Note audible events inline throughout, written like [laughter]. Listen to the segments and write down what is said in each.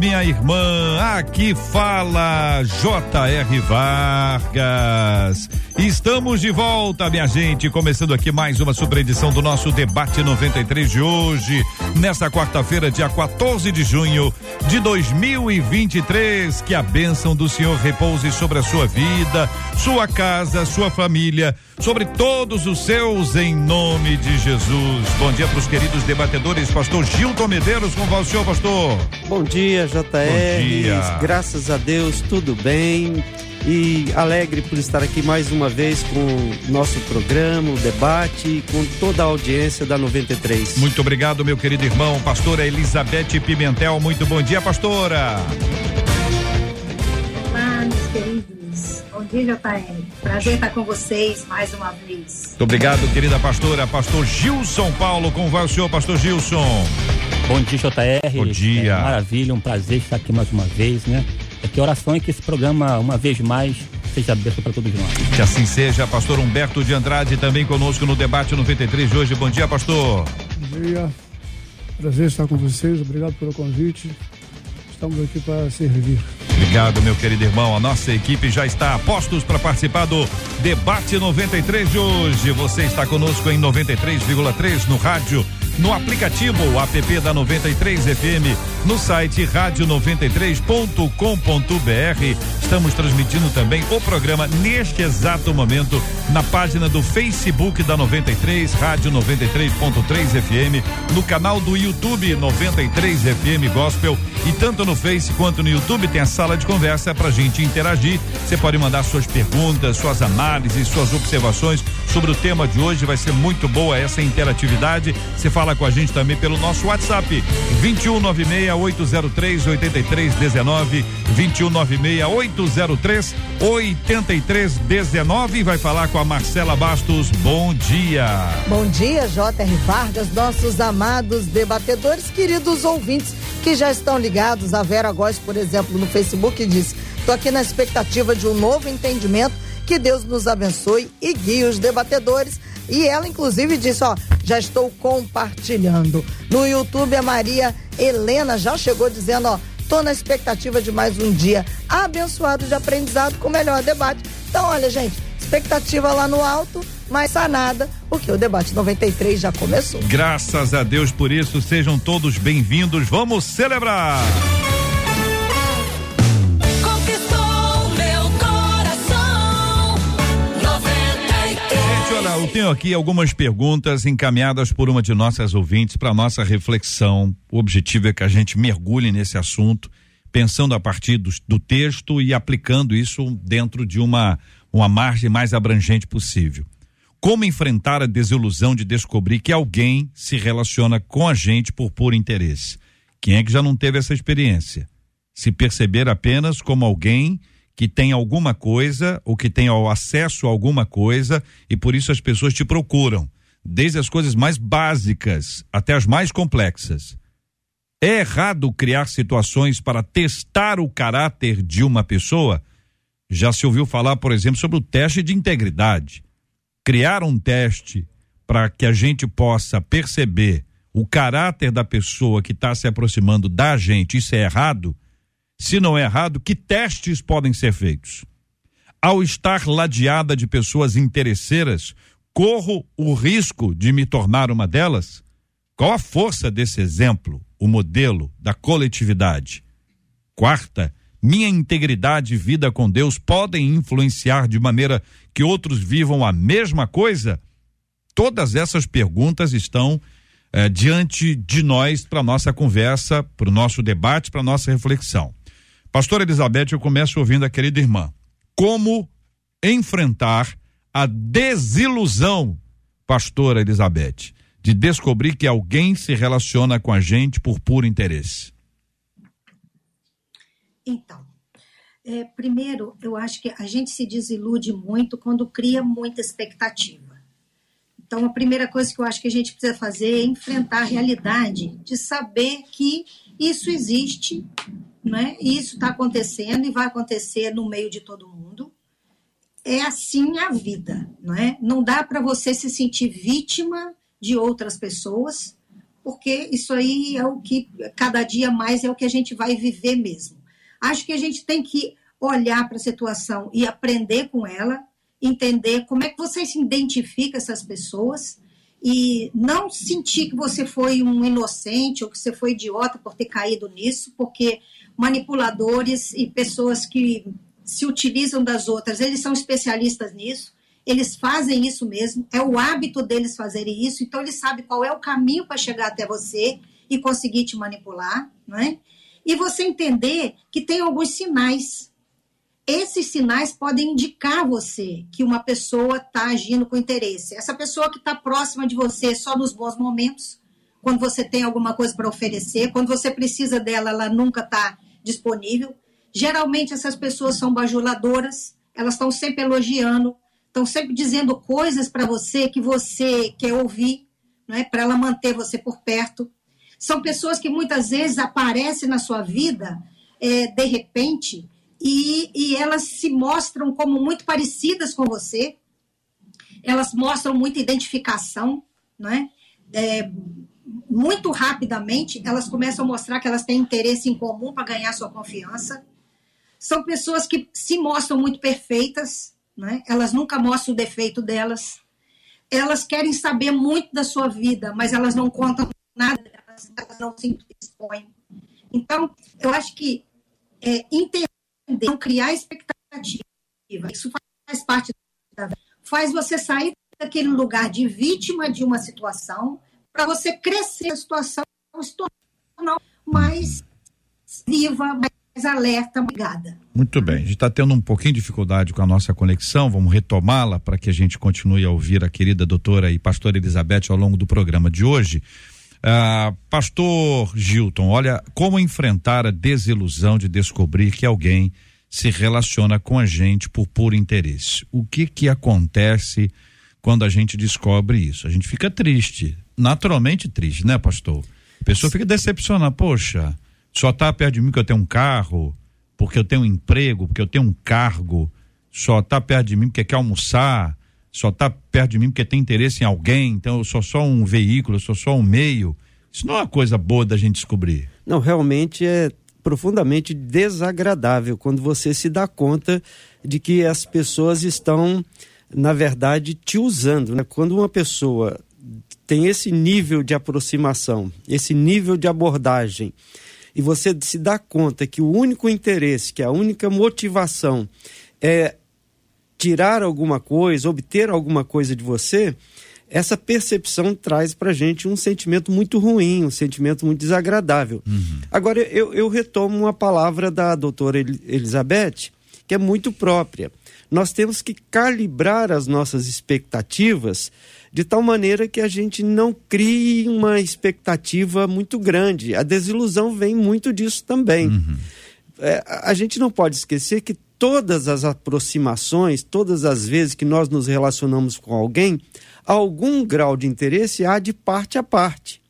minha irmã. Aqui fala J.R. Vargas. Estamos de volta, minha gente, começando aqui mais uma super edição do nosso debate 93 de hoje, nesta quarta-feira, dia 14 de junho de 2023. Que a bênção do Senhor repouse sobre a sua vida, sua casa, sua família, sobre todos os seus, em nome de Jesus. Bom dia para os queridos debatedores, pastor Gilton Medeiros, vai o senhor, pastor? Bom dia, JR. Bom dia. Graças a Deus, tudo bem e alegre por estar aqui mais uma vez com o nosso programa, o debate, com toda a audiência da 93. Muito obrigado, meu querido irmão, pastora Elizabeth Pimentel. Muito bom dia, pastora. Olá, meus queridos. Bom dia, JR. Prazer estar com vocês mais uma vez. Muito obrigado, querida pastora. Pastor Gilson Paulo, como vai o senhor, pastor Gilson? Bom dia, JR. Bom dia. É, maravilha, um prazer estar aqui mais uma vez, né? É que a oração é que esse programa, uma vez mais, seja aberto para todos nós. Que assim seja, pastor Humberto de Andrade também conosco no debate 93 de hoje. Bom dia, pastor. Bom dia. Prazer estar com vocês. Obrigado pelo convite. Estamos aqui para servir. Obrigado, meu querido irmão. A nossa equipe já está a postos para participar do debate 93 de hoje. Você está conosco em 93,3 no rádio no aplicativo app da 93 FM, no site rádio93.com.br. Estamos transmitindo também o programa neste exato momento na página do Facebook da 93, Rádio 93.3 FM, no canal do YouTube 93 FM Gospel e tanto no Face quanto no YouTube tem a sala de conversa para gente interagir. Você pode mandar suas perguntas, suas análises, suas observações sobre o tema de hoje. Vai ser muito boa essa interatividade. Você fala com a gente também pelo nosso WhatsApp 2196 803 8319 2196 803 8319 vai falar com a Marcela Bastos. Bom dia. Bom dia, J.R. Vargas, nossos amados debatedores, queridos ouvintes que já estão ligados. A Vera Góes, por exemplo, no Facebook diz: "Tô aqui na expectativa de um novo entendimento. Que Deus nos abençoe e guie os debatedores." E ela, inclusive, disse: Ó, já estou compartilhando. No YouTube, a Maria Helena já chegou dizendo: Ó, tô na expectativa de mais um dia abençoado de aprendizado com o melhor debate. Então, olha, gente, expectativa lá no alto, mas sanada, porque o debate 93 já começou. Graças a Deus por isso, sejam todos bem-vindos. Vamos celebrar! Eu tenho aqui algumas perguntas encaminhadas por uma de nossas ouvintes para nossa reflexão. O objetivo é que a gente mergulhe nesse assunto, pensando a partir do, do texto e aplicando isso dentro de uma, uma margem mais abrangente possível. Como enfrentar a desilusão de descobrir que alguém se relaciona com a gente por puro interesse? Quem é que já não teve essa experiência? Se perceber apenas como alguém que tem alguma coisa ou que tem acesso a alguma coisa e por isso as pessoas te procuram, desde as coisas mais básicas até as mais complexas. É errado criar situações para testar o caráter de uma pessoa? Já se ouviu falar, por exemplo, sobre o teste de integridade. Criar um teste para que a gente possa perceber o caráter da pessoa que está se aproximando da gente, isso é errado? Se não é errado, que testes podem ser feitos? Ao estar ladeada de pessoas interesseiras, corro o risco de me tornar uma delas? Qual a força desse exemplo, o modelo da coletividade? Quarta, minha integridade e vida com Deus podem influenciar de maneira que outros vivam a mesma coisa? Todas essas perguntas estão eh, diante de nós para nossa conversa, para o nosso debate, para nossa reflexão. Pastor Elizabeth, eu começo ouvindo a querida irmã. Como enfrentar a desilusão, pastora Elizabeth, de descobrir que alguém se relaciona com a gente por puro interesse? Então, É, primeiro, eu acho que a gente se desilude muito quando cria muita expectativa. Então, a primeira coisa que eu acho que a gente precisa fazer é enfrentar a realidade de saber que isso existe, né? isso está acontecendo e vai acontecer no meio de todo mundo. É assim a vida, não é? Não dá para você se sentir vítima de outras pessoas, porque isso aí é o que cada dia mais é o que a gente vai viver mesmo. Acho que a gente tem que olhar para a situação e aprender com ela, entender como é que você se identifica essas pessoas e não sentir que você foi um inocente ou que você foi idiota por ter caído nisso, porque manipuladores e pessoas que se utilizam das outras, eles são especialistas nisso, eles fazem isso mesmo, é o hábito deles fazerem isso, então eles sabem qual é o caminho para chegar até você e conseguir te manipular, não é? E você entender que tem alguns sinais esses sinais podem indicar você que uma pessoa está agindo com interesse. Essa pessoa que está próxima de você só nos bons momentos, quando você tem alguma coisa para oferecer, quando você precisa dela, ela nunca está disponível. Geralmente essas pessoas são bajuladoras, elas estão sempre elogiando, estão sempre dizendo coisas para você que você quer ouvir, não é? Para ela manter você por perto. São pessoas que muitas vezes aparecem na sua vida é, de repente e, e elas se mostram como muito parecidas com você, elas mostram muita identificação, né? É, muito rapidamente, elas começam a mostrar que elas têm interesse em comum para ganhar sua confiança. São pessoas que se mostram muito perfeitas, né? elas nunca mostram o defeito delas. Elas querem saber muito da sua vida, mas elas não contam nada, elas, não se expõem. Então, eu acho que é, entender não criar expectativa. Isso faz parte da faz você sair daquele lugar de vítima de uma situação para você crescer a situação se tornar mais viva, mais alerta, ligada. Muito bem, a gente está tendo um pouquinho de dificuldade com a nossa conexão, vamos retomá-la para que a gente continue a ouvir a querida doutora e pastora Elizabeth ao longo do programa de hoje. Ah, pastor Gilton, olha, como enfrentar a desilusão de descobrir que alguém se relaciona com a gente por puro interesse? O que que acontece quando a gente descobre isso? A gente fica triste, naturalmente triste, né, pastor? A pessoa fica decepcionada, poxa, só tá perto de mim que eu tenho um carro, porque eu tenho um emprego, porque eu tenho um cargo, só tá perto de mim porque quer almoçar, só está perto de mim porque tem interesse em alguém, então eu sou só um veículo, eu sou só um meio. Isso não é uma coisa boa da gente descobrir. Não, realmente é profundamente desagradável quando você se dá conta de que as pessoas estão, na verdade, te usando. Né? Quando uma pessoa tem esse nível de aproximação, esse nível de abordagem, e você se dá conta que o único interesse, que a única motivação é tirar alguma coisa, obter alguma coisa de você, essa percepção traz para gente um sentimento muito ruim, um sentimento muito desagradável. Uhum. Agora, eu, eu retomo uma palavra da doutora Elizabeth, que é muito própria. Nós temos que calibrar as nossas expectativas de tal maneira que a gente não crie uma expectativa muito grande. A desilusão vem muito disso também. Uhum. É, a gente não pode esquecer que todas as aproximações, todas as vezes que nós nos relacionamos com alguém, algum grau de interesse há de parte a parte.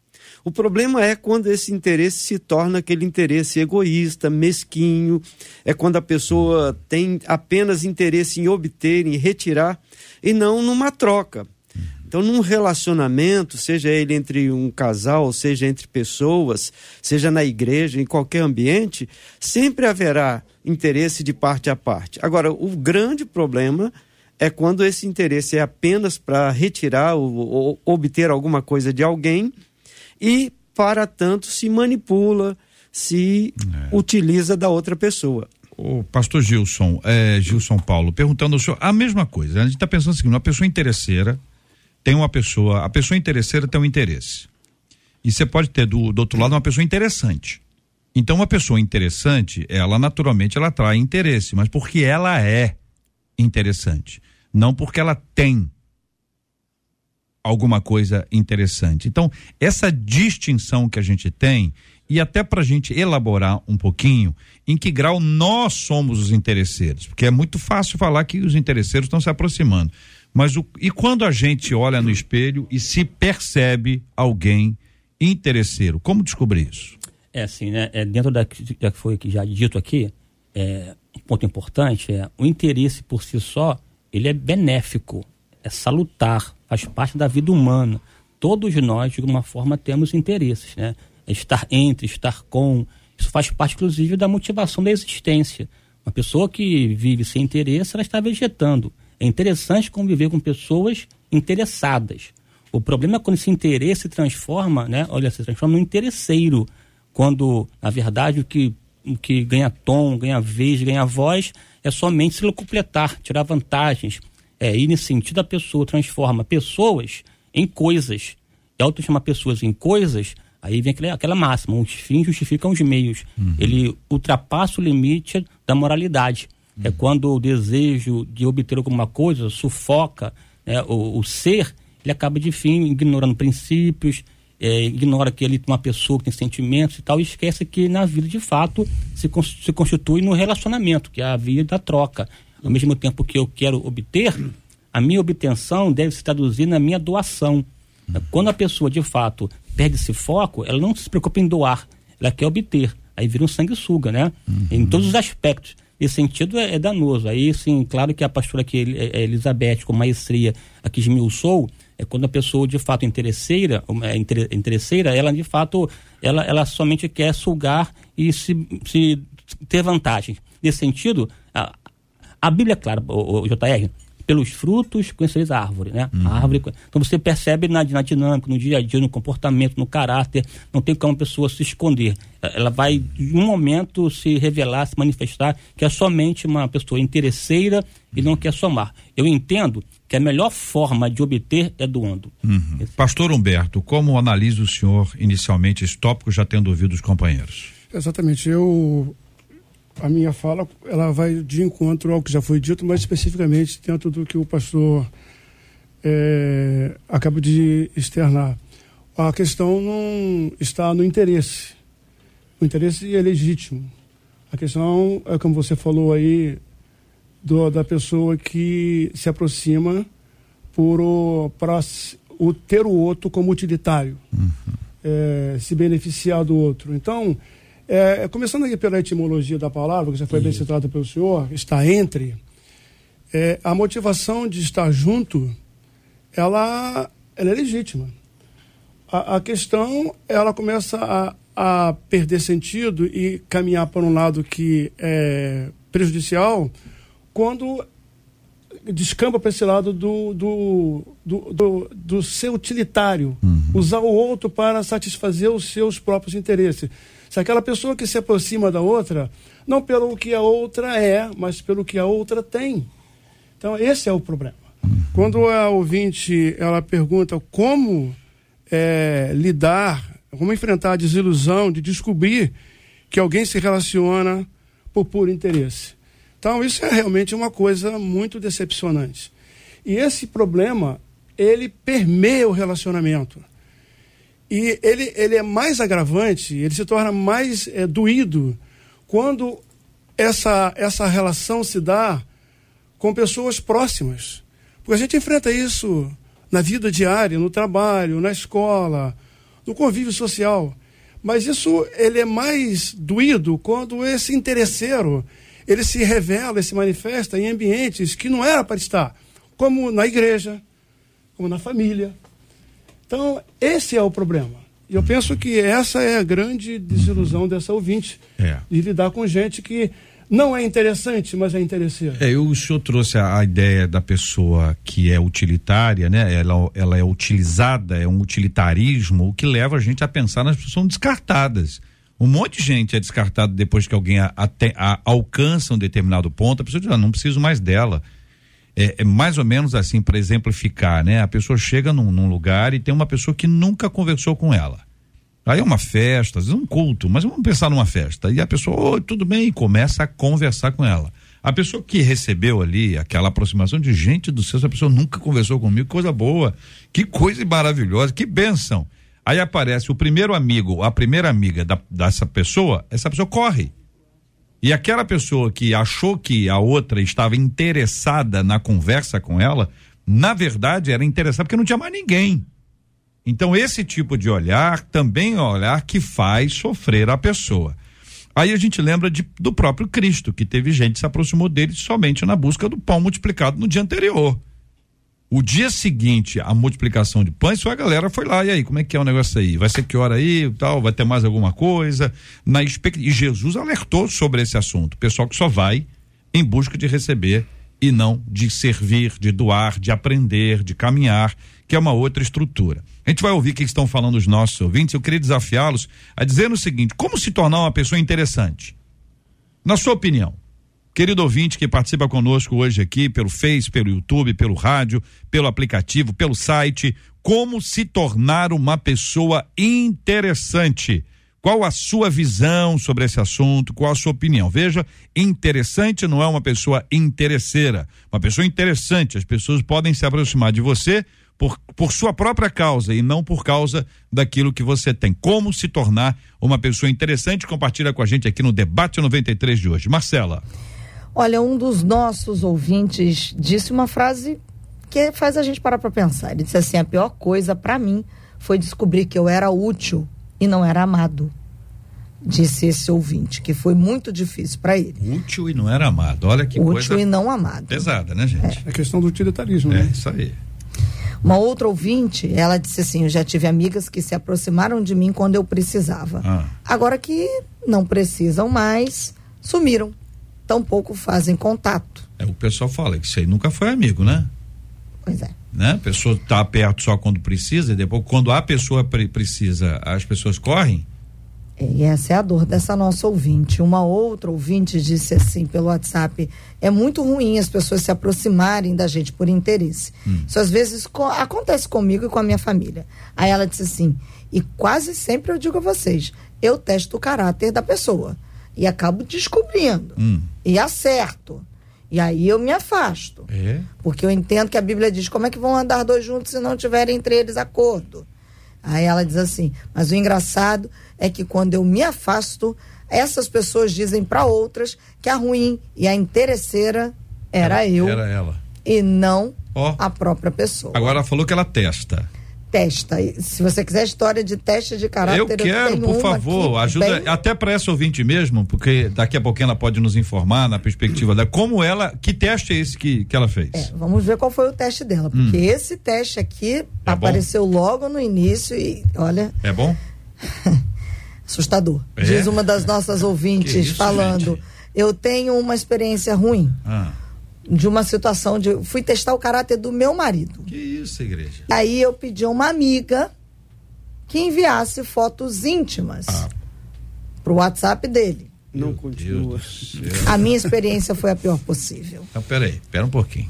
O problema é quando esse interesse se torna aquele interesse egoísta, mesquinho, é quando a pessoa tem apenas interesse em obter, em retirar, e não numa troca. Então, num relacionamento, seja ele entre um casal, seja entre pessoas, seja na igreja, em qualquer ambiente, sempre haverá interesse de parte a parte. Agora, o grande problema é quando esse interesse é apenas para retirar ou, ou, obter alguma coisa de alguém e, para tanto, se manipula, se é. utiliza da outra pessoa. O pastor Gilson, é, Gilson Paulo, perguntando ao senhor a mesma coisa. A gente está pensando assim, uma pessoa interesseira tem uma pessoa, a pessoa interesseira tem um interesse. E você pode ter do, do outro lado uma pessoa interessante. Então, uma pessoa interessante, ela naturalmente ela atrai interesse, mas porque ela é interessante, não porque ela tem alguma coisa interessante. Então, essa distinção que a gente tem e até para a gente elaborar um pouquinho em que grau nós somos os interesseiros, porque é muito fácil falar que os interesseiros estão se aproximando, mas o, e quando a gente olha no espelho e se percebe alguém interesseiro, como descobrir isso? É assim, né? É, dentro da que foi que já dito aqui, é, um ponto importante é o interesse por si só, ele é benéfico, é salutar, faz parte da vida humana. Todos nós, de alguma forma, temos interesses, né? É estar entre, estar com, isso faz parte, inclusive, da motivação da existência. Uma pessoa que vive sem interesse, ela está vegetando. É interessante conviver com pessoas interessadas. O problema é quando esse interesse se transforma, né? Olha, se transforma num interesseiro. Quando, na verdade, o que, o que ganha tom, ganha vez, ganha voz é somente se completar, tirar vantagens. É, e nesse sentido a pessoa transforma pessoas em coisas. E ao transformar pessoas em coisas, aí vem aquela, aquela máxima, os fins justificam os meios. Uhum. Ele ultrapassa o limite da moralidade. É uhum. É quando o desejo de obter alguma coisa sufoca né, o, o ser, ele acaba de fim ignorando princípios, é, ignora que ele é uma pessoa que tem sentimentos e tal, e esquece que na vida de fato se, se constitui no relacionamento, que é a via da troca. Ao mesmo tempo que eu quero obter, a minha obtenção deve se traduzir na minha doação. Quando a pessoa de fato perde esse foco, ela não se preocupa em doar, ela quer obter. Aí vira um sanguessuga, né? Uhum. Em todos os aspectos. Esse sentido é, é, danoso. Aí, sim, claro que a pastora aqui, é, é Elizabeth, com maestria, aqui esmiuçou, é quando a pessoa de fato interesseira, é interesseira, ela de fato, ela, ela somente quer sugar e se, se ter vantagem. Nesse sentido, a, a Bíblia é clara, o, o JR, pelos frutos conhecereis a árvore, né? Uhum. A árvore. Então você percebe na, na, dinâmica, no dia a dia, no comportamento, no caráter, não tem como a pessoa se esconder. Ela vai, em um momento, se revelar, se manifestar, que é somente uma pessoa interesseira e não quer somar. Eu entendo que a melhor forma de obter é doando. Uhum. Pastor Humberto, como analisa o senhor inicialmente esse tópico, já tendo ouvido os companheiros? Exatamente. Eu a minha fala ela vai de encontro ao que já foi dito, mas especificamente dentro do que o pastor é, acaba de externar. A questão não está no interesse. O interesse é legítimo. A questão é como você falou aí do, da pessoa que se aproxima por o, para o ter o outro como utilitário, uhum. é, se beneficiar do outro. Então é, começando aqui pela etimologia da palavra, que já foi Isso. bem citada pelo senhor, está entre, é, a motivação de estar junto, ela, ela é legítima. A, a questão, ela começa a, a, perder sentido e caminhar para um lado que é prejudicial quando descamba para esse lado do, do, do, do, do ser utilitário, uhum. usar o outro para satisfazer os seus próprios interesses. Se aquela pessoa que se aproxima da outra, não pelo que a outra é, mas pelo que a outra tem. Então, esse é o problema. Quando a ouvinte ela pergunta como é, lidar, como enfrentar a desilusão de descobrir que alguém se relaciona por puro interesse. Então, isso é realmente uma coisa muito decepcionante. E esse problema, ele permeia o relacionamento. E ele, ele é mais agravante, ele se torna mais é, doído quando essa, essa relação se dá com pessoas próximas. Porque a gente enfrenta isso na vida diária, no trabalho, na escola, no convívio social. Mas isso ele é mais doído quando esse interesseiro ele se revela, ele se manifesta em ambientes que não era para estar, como na igreja, como na família, então, esse é o problema. E eu penso que essa é a grande desilusão dessa ouvinte. É. De lidar com gente que não é interessante, mas é interessante. É, o senhor trouxe a, a, ideia da pessoa que é utilitária, né? Ela, ela é utilizada, é um utilitarismo, o que leva a gente a pensar nas pessoas descartadas. Um monte de gente é descartado depois que alguém a, a, alcança um determinado ponto, a pessoa diz, ah, não preciso mais dela é, é mais ou menos assim para exemplificar, né? A pessoa chega num, num, lugar e tem uma pessoa que nunca conversou com ela. Aí é uma festa, às vezes um culto, mas vamos pensar numa festa. E a pessoa, tudo bem, e começa a conversar com ela. A pessoa que recebeu ali aquela aproximação de gente do céu, essa pessoa nunca conversou comigo, coisa boa, que coisa maravilhosa, que benção. Aí aparece o primeiro amigo, a primeira amiga da, dessa pessoa, essa pessoa corre. E aquela pessoa que achou que a outra estava interessada na conversa com ela, na verdade era interessada porque não tinha mais ninguém. Então esse tipo de olhar também é um olhar que faz sofrer a pessoa. Aí a gente lembra de, do próprio Cristo, que teve gente que se aproximou dele somente na busca do pão multiplicado no dia anterior. O dia seguinte, a multiplicação de pães, a galera foi lá, e aí, como é que é o negócio aí? Vai ser que hora aí, tal, vai ter mais alguma coisa? Na E Jesus alertou sobre esse assunto, pessoal que só vai em busca de receber e não de servir, de doar, de aprender, de caminhar, que é uma outra estrutura. A gente vai ouvir o que estão falando os nossos ouvintes. Eu queria desafiá-los a dizer o seguinte: como se tornar uma pessoa interessante? Na sua opinião, querido ouvinte que participa conosco hoje aqui pelo Face, pelo YouTube, pelo rádio, pelo aplicativo, pelo site, como se tornar uma pessoa interessante? Qual a sua visão sobre esse assunto? Qual a sua opinião? Veja, interessante não é uma pessoa interesseira. Uma pessoa interessante, as pessoas podem se aproximar de você por, por sua própria causa e não por causa daquilo que você tem. Como se tornar uma pessoa interessante? Compartilha com a gente aqui no Debate 93 de hoje. Marcela. Olha, um dos nossos ouvintes disse uma frase que faz a gente parar para pensar. Ele disse assim: a pior coisa para mim foi descobrir que eu era útil e não era amado. Disse esse ouvinte, que foi muito difícil para ele. Útil e não era amado. Olha que útil coisa. e não amado. Pesada, né, gente? É, a questão do utilitarismo, é, né? isso aí. Uma outra ouvinte, ela disse assim: Eu já tive amigas que se aproximaram de mim quando eu precisava. Ah. Agora que não precisam mais, sumiram. Tampouco fazem contato. É, o pessoal fala que isso aí nunca foi amigo, né? Pois é. Né? A pessoa tá perto só quando precisa, e depois, quando a pessoa pre precisa, as pessoas correm. E essa é a dor dessa nossa ouvinte. Uma outra ouvinte disse assim pelo WhatsApp: é muito ruim as pessoas se aproximarem da gente por interesse. Hum. Isso às vezes co acontece comigo e com a minha família. Aí ela disse assim: e quase sempre eu digo a vocês, eu testo o caráter da pessoa e acabo descobrindo Hum. e acerto. E aí eu me afasto. É. Porque eu entendo que a Bíblia diz como é que vão andar dois juntos se não tiverem entre eles acordo. Aí ela diz assim: mas o engraçado é que quando eu me afasto, essas pessoas dizem para outras que a ruim e a interesseira era, eu Era ela. e não Ó. a própria pessoa. Agora ela falou que ela testa. Testa. Se você quiser história de teste de caráter, eu quero, tenho por favor, ajuda bem- até para essa ouvinte mesmo, porque daqui a pouquinho ela pode nos informar na perspectiva da como ela, que teste é esse que, que ela fez? É, vamos ver qual foi o teste dela, porque esse teste aqui Hum. É bom? apareceu logo no início e olha, É bom? [laughs] assustador. É? Diz uma das nossas [laughs] ouvintes isso, falando: gente? Eu tenho uma experiência ruim Ah, de uma situação de. Fui testar o caráter do meu marido. que isso, igreja? Aí eu pedi a uma amiga que enviasse fotos íntimas Ah. pro WhatsApp dele. Não Meu continua. Deus do céu. A minha experiência foi a pior possível. Então, peraí, pera um pouquinho.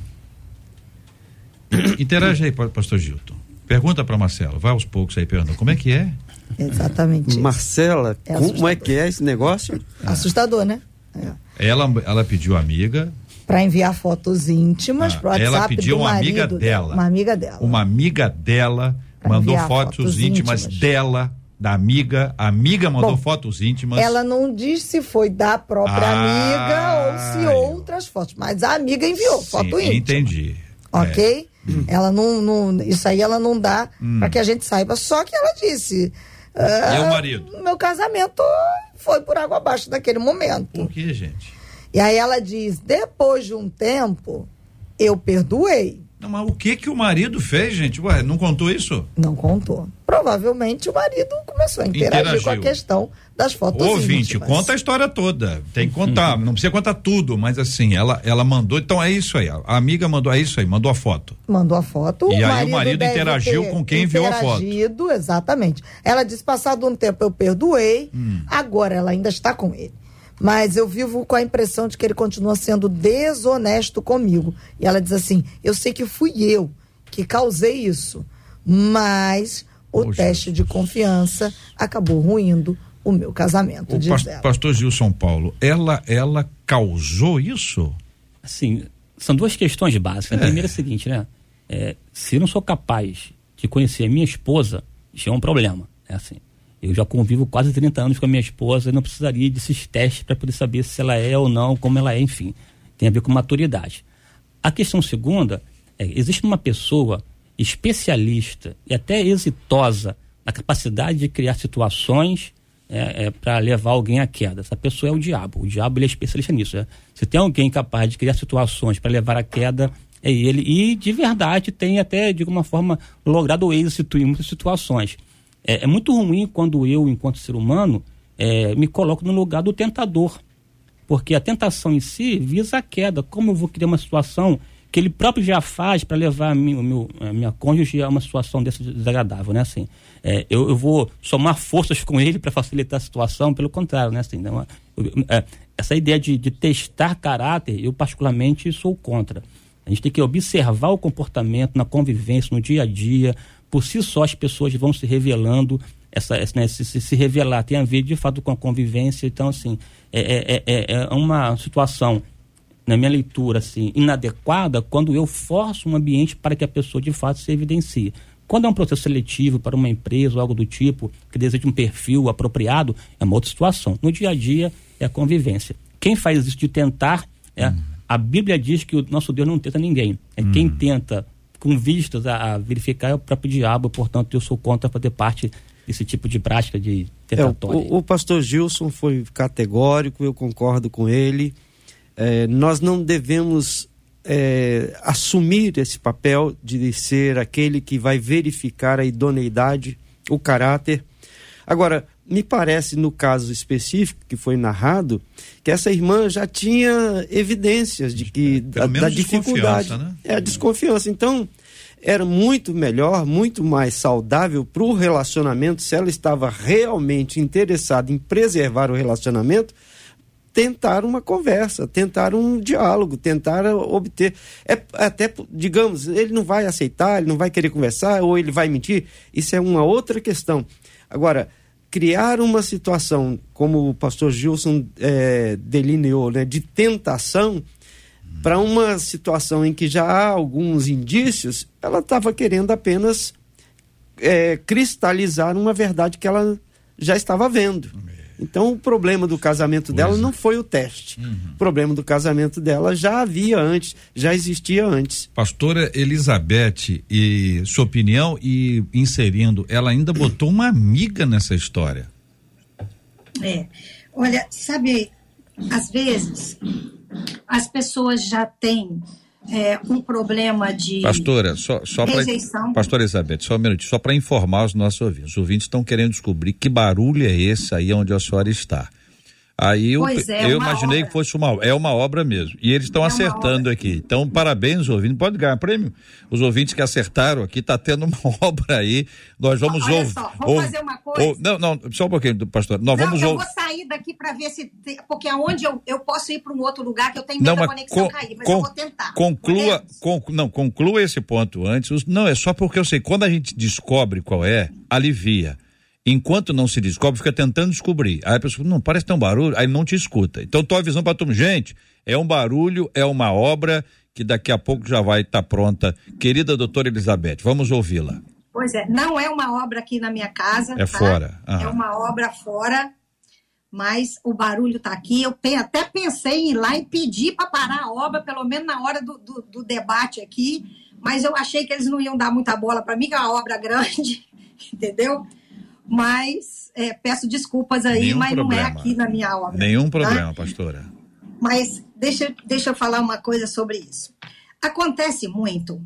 Interage aí, pa- pastor Gilton. Pergunta para Marcelo, vai aos poucos aí perguntando, como é que é? Exatamente. isso. Marcela, É como é que é esse negócio? Assustador, né? É. Ela, ela pediu amiga, Para enviar fotos íntimas Ah, pro WhatsApp ela pediu do uma marido amiga dela. Uma amiga dela. uma amiga dela Pra mandou fotos, fotos íntimas, íntimas. dela, da amiga, a amiga mandou Bom, fotos íntimas. Ela não diz se foi da própria Ah, amiga ou se outras fotos, mas a amiga enviou Sim, foto íntima. Entendi. É. Ok? Ela não, não- Isso aí ela não dá Hum. para que a gente saiba. Só que ela disse. ah, E o marido? Meu casamento foi por água abaixo naquele momento. Por que, gente? E aí ela diz: depois de um tempo, eu perdoei. Não, mas o que que o marido fez, gente? Ué, não contou isso? Não contou. Provavelmente o marido começou a interagir Interagiu. com a questão das fotos Ouvinte, íntimas. conta a história toda. Tem que contar. Não precisa contar tudo, mas assim, ela, ela mandou. Então é isso aí. A amiga mandou, é isso aí, mandou a foto. Mandou a foto. E aí o marido interagiu ter com quem enviou a foto. Interagido, exatamente. Ela disse: passado um tempo eu perdoei, Hum. agora ela ainda está com ele. Mas eu vivo com a impressão de que ele continua sendo desonesto comigo. E ela diz assim: eu sei que fui eu que causei isso, mas o Oh, teste Jesus. de confiança acabou ruindo o meu casamento, O ela. pastor Gilson Paulo, ela, ela causou isso? Assim, são duas questões básicas. A primeira é a seguinte, né? É, se eu não sou capaz de conhecer a minha esposa, já é um problema. É assim. Eu já convivo quase 30 anos com a minha esposa e não precisaria desses testes para poder saber se ela é ou não, como ela é, enfim. Tem a ver com maturidade. A questão segunda é, existe uma pessoa especialista e até exitosa na capacidade de criar situações é, é, para levar alguém à queda. Essa pessoa é o diabo. O diabo ele é especialista nisso. É. Se tem alguém capaz de criar situações para levar à queda, é ele. E de verdade tem até, de alguma forma, logrado êxito em muitas situações. É, é muito ruim quando eu, enquanto ser humano, é, me coloco no lugar do tentador. Porque a tentação em si visa a queda. Como eu vou criar uma situação que ele próprio já faz para levar a minha, meu, a minha cônjuge a uma situação dessa desagradável, né? Assim, é, eu, eu, vou somar forças com ele para facilitar a situação, pelo contrário, né? Assim, não, eu, é, essa ideia de, de testar caráter, eu particularmente sou contra. A gente tem que observar o comportamento na convivência, no dia a dia. Por si só, as pessoas vão se revelando. Essa, né, se, se, revelar tem a ver de fato com a convivência. Então, assim, é, é, é, é uma situação na minha leitura, assim, inadequada quando eu forço um ambiente para que a pessoa de fato se evidencie. Quando é um processo seletivo para uma empresa ou algo do tipo, que deseja um perfil apropriado, é uma outra situação. No dia a dia, é a convivência. Quem faz isso de tentar, é, uhum. a Bíblia diz que o nosso Deus não tenta ninguém. É uhum. quem tenta, com vistas a, a, verificar, é o próprio diabo. Portanto, eu sou contra fazer parte desse tipo de prática de tentatória. É, o, o pastor Gilson foi categórico, eu concordo com ele é, nós não devemos é, assumir esse papel de ser aquele que vai verificar a idoneidade, o caráter. Agora, me parece, no caso específico que foi narrado, que essa irmã já tinha evidências de que da, da dificuldade. Né? É a desconfiança. Então, era muito melhor, muito mais saudável para o relacionamento, se ela estava realmente interessada em preservar o relacionamento, tentar uma conversa, tentar um diálogo, tentar obter. É, até, digamos, ele não vai aceitar, ele não vai querer conversar, ou ele vai mentir, isso é uma outra questão. Agora, criar uma situação, como o pastor Gilson é, delineou, né, de tentação, para uma situação em que já há alguns indícios, ela estava querendo apenas é, cristalizar uma verdade que ela já estava vendo. Então, o problema do casamento dela não foi o teste. Uhum. O problema do casamento dela já havia antes, já existia antes. Pastora Elizabeth, e sua opinião, e inserindo, ela ainda botou uma amiga nessa história. É. Olha, sabe, às vezes as pessoas já têm é, um problema de pastora só só para pastora Elizabeth só um minuto só para informar os nossos ouvintes. Os ouvintes estão querendo descobrir que barulho é esse aí onde a senhora está Aí eu, é, eu imaginei obra. que fosse uma é uma obra mesmo. E eles estão é acertando aqui. Então, parabéns, ouvintes. Pode ganhar prêmio. Os ouvintes que acertaram aqui, está tendo uma [laughs] obra aí. Nós vamos ouvir. Vamos fazer uma coisa. Ou, não, não, só um pouquinho, pastor. Nós não, vamos eu vou sair daqui para ver se. Porque aonde eu, eu posso ir para um outro lugar que eu tenho medo não, da conexão con, cair, mas con, eu vou tentar. Conclua, con, não, conclua esse ponto antes. Não, é só porque eu sei. Quando a gente descobre qual é, alivia. Enquanto não se descobre, fica tentando descobrir. Aí a pessoa, não, parece um barulho, aí não te escuta. Então, tua visão para todo gente, é um barulho, é uma obra que daqui a pouco já vai estar tá pronta. Querida doutora Elizabeth, vamos ouvi-la. Pois é, não é uma obra aqui na minha casa. É tá? fora. É uma obra fora, mas o barulho está aqui. Eu até pensei em ir lá e pedir para parar a obra, pelo menos na hora do, do, do debate aqui, mas eu achei que eles não iam dar muita bola para mim, que é uma obra [laughs] grande, entendeu? Mas é, peço desculpas aí, Nenhum mas problema. não é aqui na minha obra. Nenhum tá? problema, pastora. Mas deixa, deixa eu falar uma coisa sobre isso. Acontece muito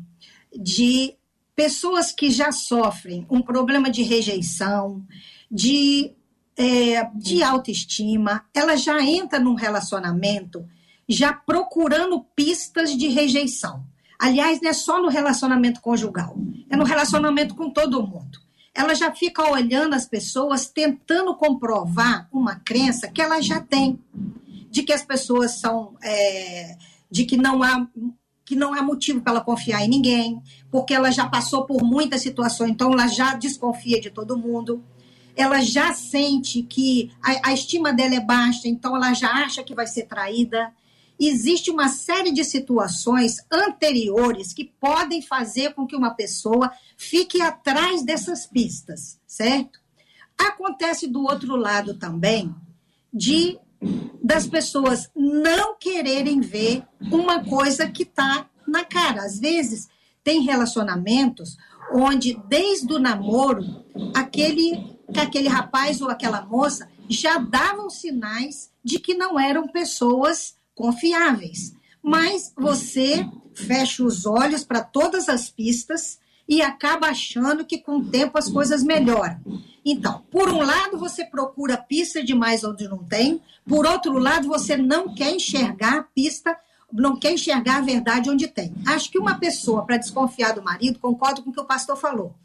de pessoas que já sofrem um problema de rejeição, de, é, de autoestima, ela já entra num relacionamento já procurando pistas de rejeição. Aliás, não é só no relacionamento conjugal, é no relacionamento com todo mundo ela já fica olhando as pessoas, tentando comprovar uma crença que ela já tem, de que as pessoas são, é, de que não há que não há motivo para ela confiar em ninguém, porque ela já passou por muitas situações, então ela já desconfia de todo mundo. Ela já sente que a, a estima dela é baixa, então ela já acha que vai ser traída. Existe uma série de situações anteriores que podem fazer com que uma pessoa fique atrás dessas pistas, certo? Acontece do outro lado também de das pessoas não quererem ver uma coisa que está na cara. Às vezes tem relacionamentos onde desde o namoro aquele aquele rapaz ou aquela moça já davam sinais de que não eram pessoas confiáveis. Mas você fecha os olhos para todas as pistas e acaba achando que com o tempo as coisas melhoram. Então, por um lado, você procura pista demais onde não tem, por outro lado, você não quer enxergar a pista, não quer enxergar a verdade onde tem. Acho que uma pessoa, para desconfiar do marido, concordo com o que o pastor falou.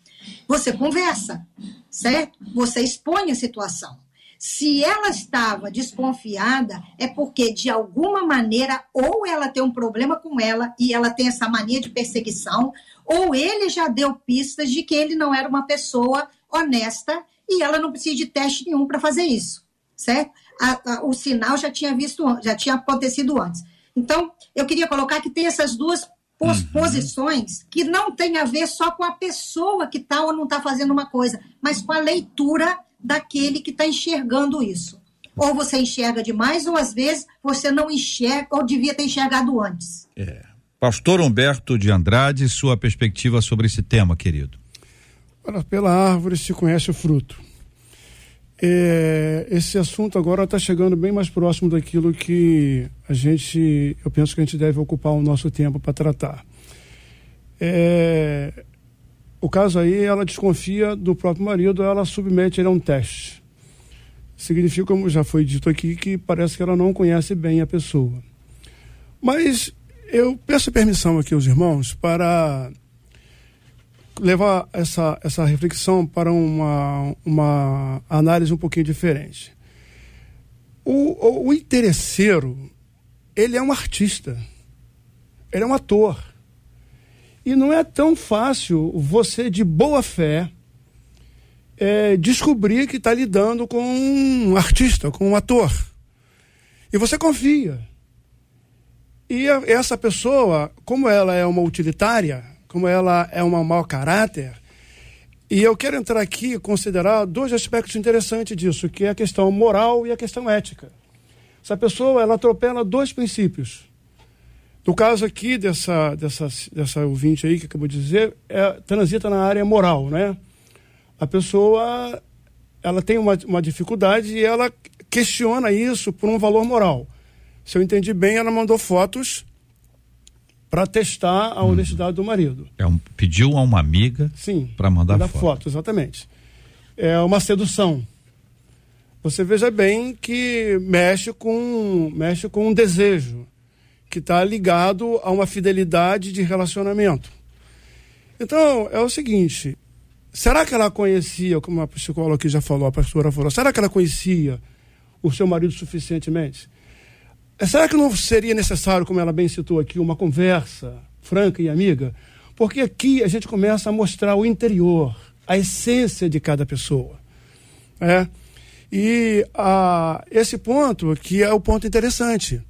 Você conversa, certo? Você expõe a situação. Se ela estava desconfiada, é porque, de alguma maneira, ou ela tem um problema com ela e ela tem essa mania de perseguição, ou ele já deu pistas de que ele não era uma pessoa honesta e ela não precisa de teste nenhum para fazer isso, certo? A, a, o sinal já tinha visto, já tinha acontecido antes. Então, eu queria colocar que tem essas duas uhum. posições que não tem a ver só com a pessoa que está ou não está fazendo uma coisa, mas com a leitura daquele que está enxergando isso. Ou você enxerga demais, ou às vezes você não enxerga, ou devia ter enxergado antes. É. Pastor Humberto de Andrade, sua perspectiva sobre esse tema, querido. Olha, pela árvore se conhece o fruto. É, esse assunto agora está chegando bem mais próximo daquilo que a gente, eu penso que a gente deve ocupar o nosso tempo para tratar. É, o caso aí, ela desconfia do próprio marido, ela submete ele a um teste. Significa, como já foi dito aqui, que parece que ela não conhece bem a pessoa. Mas eu peço permissão aqui aos irmãos para levar essa, essa reflexão para uma, uma análise um pouquinho diferente. O, o, o interesseiro, ele é um artista, ele é um ator. E não é tão fácil você, de boa fé, é, descobrir que está lidando com um artista, com um ator. E você confia. E a, essa pessoa, como ela é uma utilitária, como ela é uma mau caráter, e eu quero entrar aqui e considerar dois aspectos interessantes disso, que é a questão moral e a questão ética. Essa pessoa, ela atropela dois princípios. No caso aqui dessa, dessa, dessa ouvinte aí que acabou de dizer, é, transita na área moral, né? A pessoa, ela tem uma, uma dificuldade e ela questiona isso por um valor moral. Se eu entendi bem, ela mandou fotos para testar a uhum. honestidade do marido. É um, pediu a uma amiga para mandar, mandar foto. foto. Exatamente. É uma sedução. Você veja bem que mexe com, mexe com um desejo que está ligado a uma fidelidade de relacionamento. Então, é o seguinte: será que ela conhecia, como a psicóloga aqui já falou, a pastora falou, será que ela conhecia o seu marido suficientemente? Será que não seria necessário, como ela bem citou aqui, uma conversa franca e amiga? Porque aqui a gente começa a mostrar o interior, a essência de cada pessoa. É? E a, esse ponto que é o ponto interessante.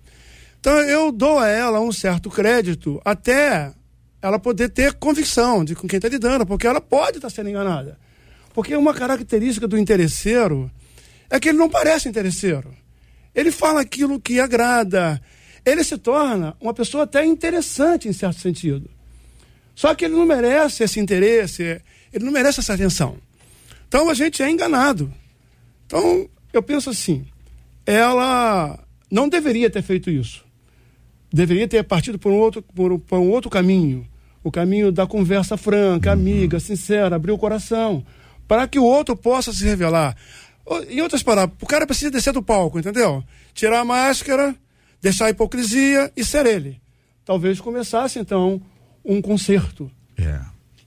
Então eu dou a ela um certo crédito até ela poder ter convicção de com quem está lidando, porque ela pode estar tá sendo enganada. Porque uma característica do interesseiro é que ele não parece interesseiro. Ele fala aquilo que agrada. Ele se torna uma pessoa até interessante em certo sentido. Só que ele não merece esse interesse, ele não merece essa atenção. Então a gente é enganado. Então eu penso assim: ela não deveria ter feito isso. Deveria ter partido por um outro, por, por um outro caminho o caminho da conversa franca, amiga, sincera, abrir o coração, para que o outro possa se revelar. Em outras palavras, o cara precisa descer do palco, entendeu? Tirar a máscara, deixar a hipocrisia e ser ele. Talvez começasse, então, um concerto. É.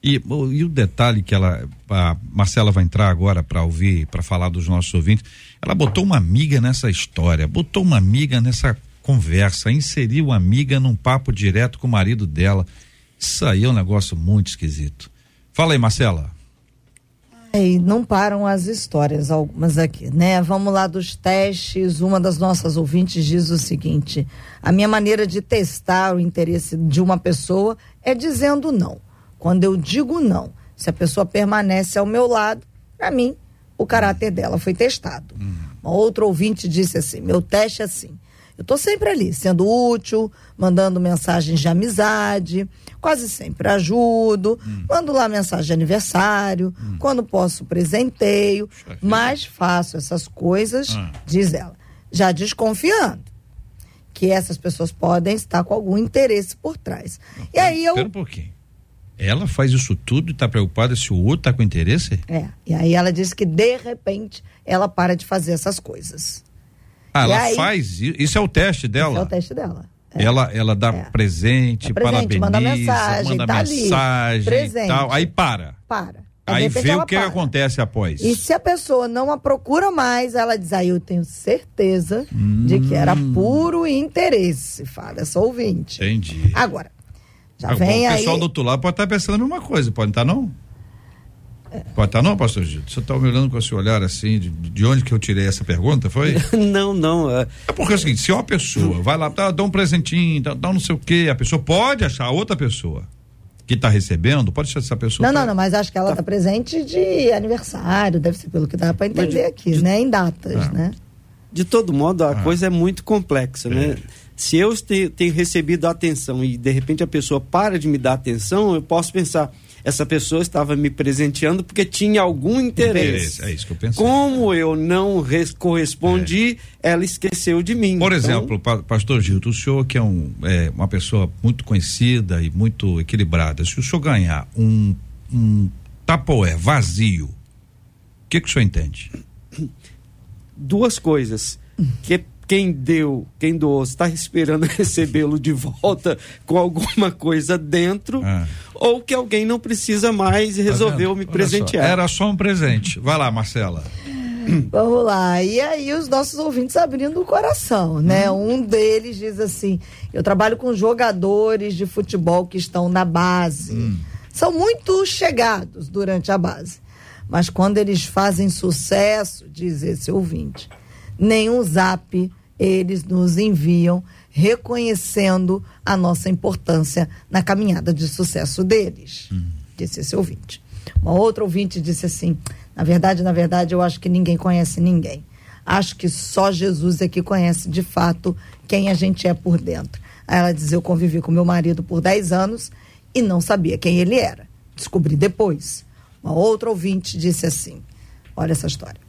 E, e o detalhe que ela, a Marcela vai entrar agora para ouvir, para falar dos nossos ouvintes, ela botou uma amiga nessa história, botou uma amiga nessa conversa, inseriu a amiga num papo direto com o marido dela. Isso aí é um negócio muito esquisito. Fala aí, Marcela. E não param as histórias, algumas aqui, né? Vamos lá dos testes. Uma das nossas ouvintes diz o seguinte: a minha maneira de testar o interesse de uma pessoa é dizendo não. Quando eu digo não, se a pessoa permanece ao meu lado, para mim, o caráter dela foi testado. Uhum. Uma outra ouvinte disse assim: meu teste é assim. Eu estou sempre ali, sendo útil, mandando mensagens de amizade, quase sempre ajudo, hum. mando lá mensagem de aniversário, hum. quando posso presenteio, mas faço essas coisas, ah. diz ela, já desconfiando que essas pessoas podem estar com algum interesse por trás. Não, e aí eu. Espera um pouquinho. Ela faz isso tudo e está preocupada se o outro está com interesse? É. E aí ela diz que de repente ela para de fazer essas coisas. Ah, ela aí, faz. Isso é o teste dela? é o teste dela. É. Ela, ela dá é. presente, é presente, parabeniza, manda mensagem, manda tá mensagem ali, e tal. Aí para. Para. Aí, aí vê o que para. acontece após. E se a pessoa não a procura mais, ela diz, aí eu tenho certeza hum. de que era hum. puro interesse. Fala essa ouvinte. Entendi. Agora, já Agora, vem aí... O pessoal do outro lado pode estar pensando a mesma coisa, pode estar não? Pode estar não, pastor Gil? Você está me olhando com esse olhar assim, de, de, onde que eu tirei essa pergunta, foi? [laughs] não, não. É... é porque é o seguinte, se uma pessoa vai lá, dá, dá um presentinho, dá, dá não sei o quê, a pessoa pode achar outra pessoa que está recebendo, pode ser essa pessoa. Não, não, não, mas acho que ela está tá presente de aniversário, deve ser pelo que dá para entender de, aqui, de, né? Em datas, é. né? De todo modo, a ah. coisa é muito complexa, né? é. né? Se eu tenho, tenho recebido atenção e de repente a pessoa para de me dar atenção, eu posso pensar, essa pessoa estava me presenteando porque tinha algum interesse. interesse é isso que eu pensei. Como eu não correspondi, é. ela esqueceu de mim. Por então... exemplo, pastor Gilto, o senhor que é, um, é, uma pessoa muito conhecida e muito equilibrada, se o senhor ganhar um, um tapoé vazio, o que, que o senhor entende? Duas coisas. Que quem deu, quem doou, está esperando [laughs] recebê-lo de volta com alguma coisa dentro, ah. ou que alguém não precisa mais e resolveu tá me presentear. Só, era só um presente. Vai lá, Marcela. [clears throat] Vamos lá. E aí os nossos ouvintes abrindo o coração, né? Hum. Um deles diz assim: "Eu trabalho com jogadores de futebol que estão na base. Hum. São muito chegados durante a base, mas quando eles fazem sucesso, diz esse ouvinte, nenhum zap eles nos enviam reconhecendo a nossa importância na caminhada de sucesso deles, hum. disse esse ouvinte. Uma outra ouvinte disse assim: na verdade, na verdade, eu acho que ninguém conhece ninguém. Acho que só Jesus é que conhece de fato quem a gente é por dentro. Aí ela diz: Eu convivi com meu marido por 10 anos e não sabia quem ele era. Descobri depois. Uma outra ouvinte disse assim: Olha essa história.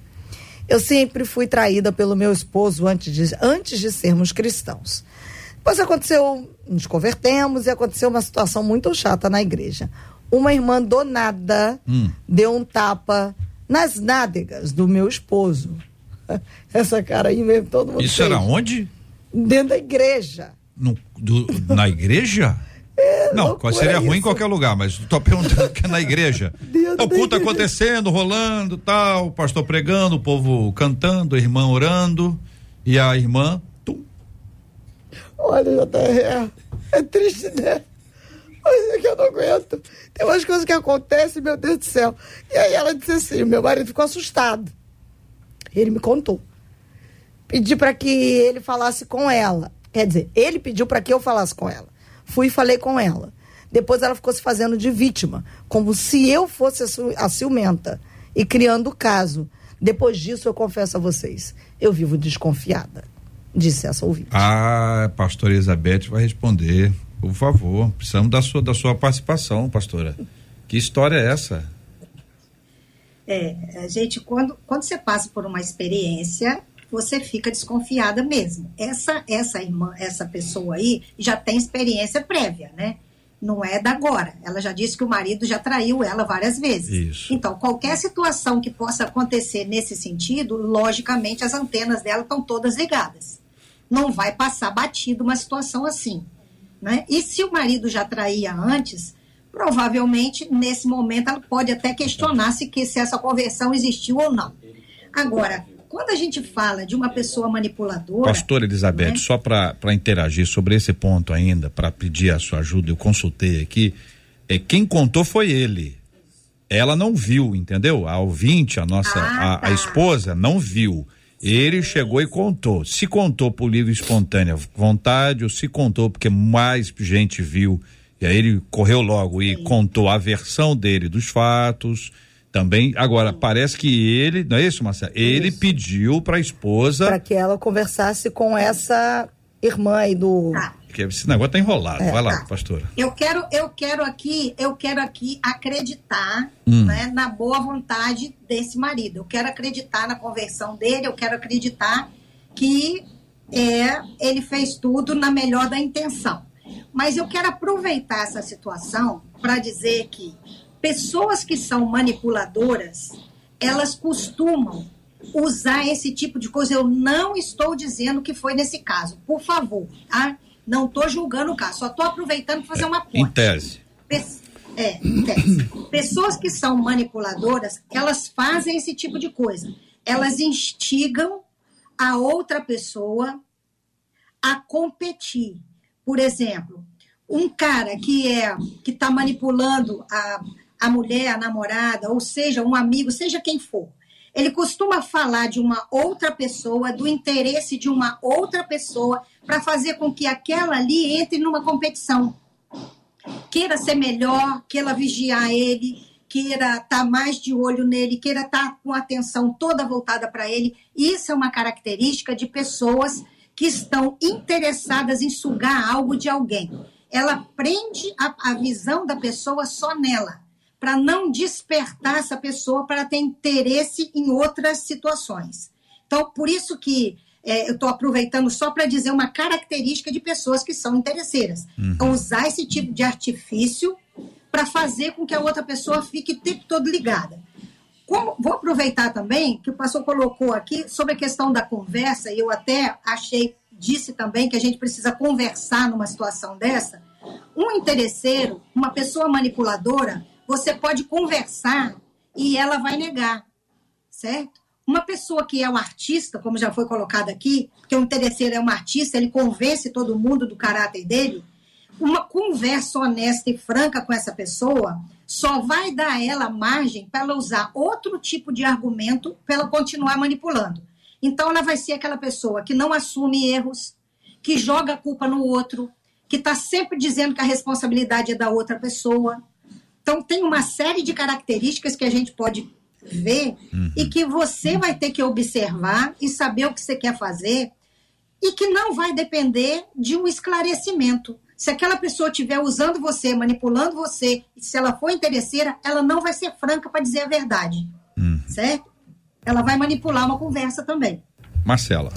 Eu sempre fui traída pelo meu esposo antes de, antes de sermos cristãos. Depois aconteceu, nos convertemos e aconteceu uma situação muito chata na igreja. Uma irmã do nada hum. deu um tapa nas nádegas do meu esposo. [laughs] Essa cara aí mesmo, todo mundo. Isso fez. era onde? Dentro da igreja. No, do, na igreja? Não, seria ruim em qualquer lugar, mas estou perguntando que é na igreja. [laughs] o culto acontecendo, rolando, tal, o pastor pregando, o povo cantando, a irmã orando e a irmã. Tum. Olha, JR, é triste, né? Mas é que eu não aguento. Tem umas coisas que acontecem, meu Deus do céu. E aí ela disse assim: meu marido ficou assustado. Ele me contou. Pedi para que ele falasse com ela. Quer dizer, ele pediu para que eu falasse com ela. Fui e falei com ela. Depois ela ficou se fazendo de vítima, como se eu fosse a ciumenta e criando o caso. Depois disso, eu confesso a vocês, eu vivo desconfiada, disse essa ouvinte. Ah, pastora Elizabeth vai responder. Por favor, precisamos da sua, da sua participação, pastora. Que história é essa? É, a gente, quando, quando você passa por uma experiência, você fica desconfiada mesmo. Essa essa irmã, essa pessoa aí já tem experiência prévia, né? Não é da agora. Ela já disse que o marido já traiu ela várias vezes. Isso. Então, qualquer situação que possa acontecer nesse sentido, logicamente as antenas dela estão todas ligadas. Não vai passar batido uma situação assim. Né? E se o marido já traía antes, provavelmente nesse momento ela pode até questionar se, que, se essa conversão existiu ou não. Agora, quando a gente fala de uma pessoa manipuladora. Pastor Elizabeth, né? só para interagir sobre esse ponto ainda, para pedir a sua ajuda, eu consultei aqui. É, quem contou foi ele. Ela não viu, entendeu? A ouvinte, a nossa, ah, a, a tá. esposa, não viu. Ele chegou e contou. Se contou por livre e espontânea vontade, ou se contou porque mais gente viu, e aí ele correu logo e Sim. contou a versão dele dos fatos. Também, agora, parece que ele, não é isso, Marcelo? Ele isso. pediu para a esposa. Para que ela conversasse com essa irmã aí do. Ah porque esse negócio tá enrolado. É, Vai lá, tá. pastora. Eu quero, eu quero aqui, eu quero aqui acreditar hum. né, na boa vontade desse marido. Eu quero acreditar na conversão dele, eu quero acreditar que é, ele fez tudo na melhor da intenção. Mas eu quero aproveitar essa situação para dizer que pessoas que são manipuladoras, elas costumam usar esse tipo de coisa. Eu não estou dizendo que foi nesse caso, por favor, tá? Não estou julgando o caso, só estou aproveitando para fazer uma ponte. Em tese. é, em tese. Pessoas que são manipuladoras, elas fazem esse tipo de coisa. Elas instigam a outra pessoa a competir. Por exemplo, um cara que é que está manipulando a, a mulher, a namorada, ou seja, um amigo, seja quem for, ele costuma falar de uma outra pessoa, do interesse de uma outra pessoa, para fazer com que aquela ali entre numa competição. Queira ser melhor, queira vigiar ele, queira estar tá mais de olho nele, queira estar tá com a atenção toda voltada para ele. Isso é uma característica de pessoas que estão interessadas em sugar algo de alguém. Ela prende a, a visão da pessoa só nela para não despertar essa pessoa para ter interesse em outras situações. Então, por isso que é, eu estou aproveitando só para dizer uma característica de pessoas que são interesseiras. Uhum. Então, usar esse tipo de artifício para fazer com que a outra pessoa fique o tempo todo ligada. Como, vou aproveitar também que o pastor colocou aqui sobre a questão da conversa, e eu até achei, disse também que a gente precisa conversar numa situação dessa. Um interesseiro, uma pessoa manipuladora, você pode conversar e ela vai negar, certo? Uma pessoa que é um artista, como já foi colocado aqui, porque o interesseiro é um artista, ele convence todo mundo do caráter dele, uma conversa honesta e franca com essa pessoa só vai dar a ela margem para ela usar outro tipo de argumento para ela continuar manipulando. Então, ela vai ser aquela pessoa que não assume erros, que joga a culpa no outro, que está sempre dizendo que a responsabilidade é da outra pessoa, então, tem uma série de características que a gente pode ver uhum. e que você vai ter que observar e saber o que você quer fazer e que não vai depender de um esclarecimento. Se aquela pessoa estiver usando você, manipulando você, e se ela for interesseira, ela não vai ser franca para dizer a verdade. Uhum. Certo? Ela vai manipular uma conversa também. Marcela.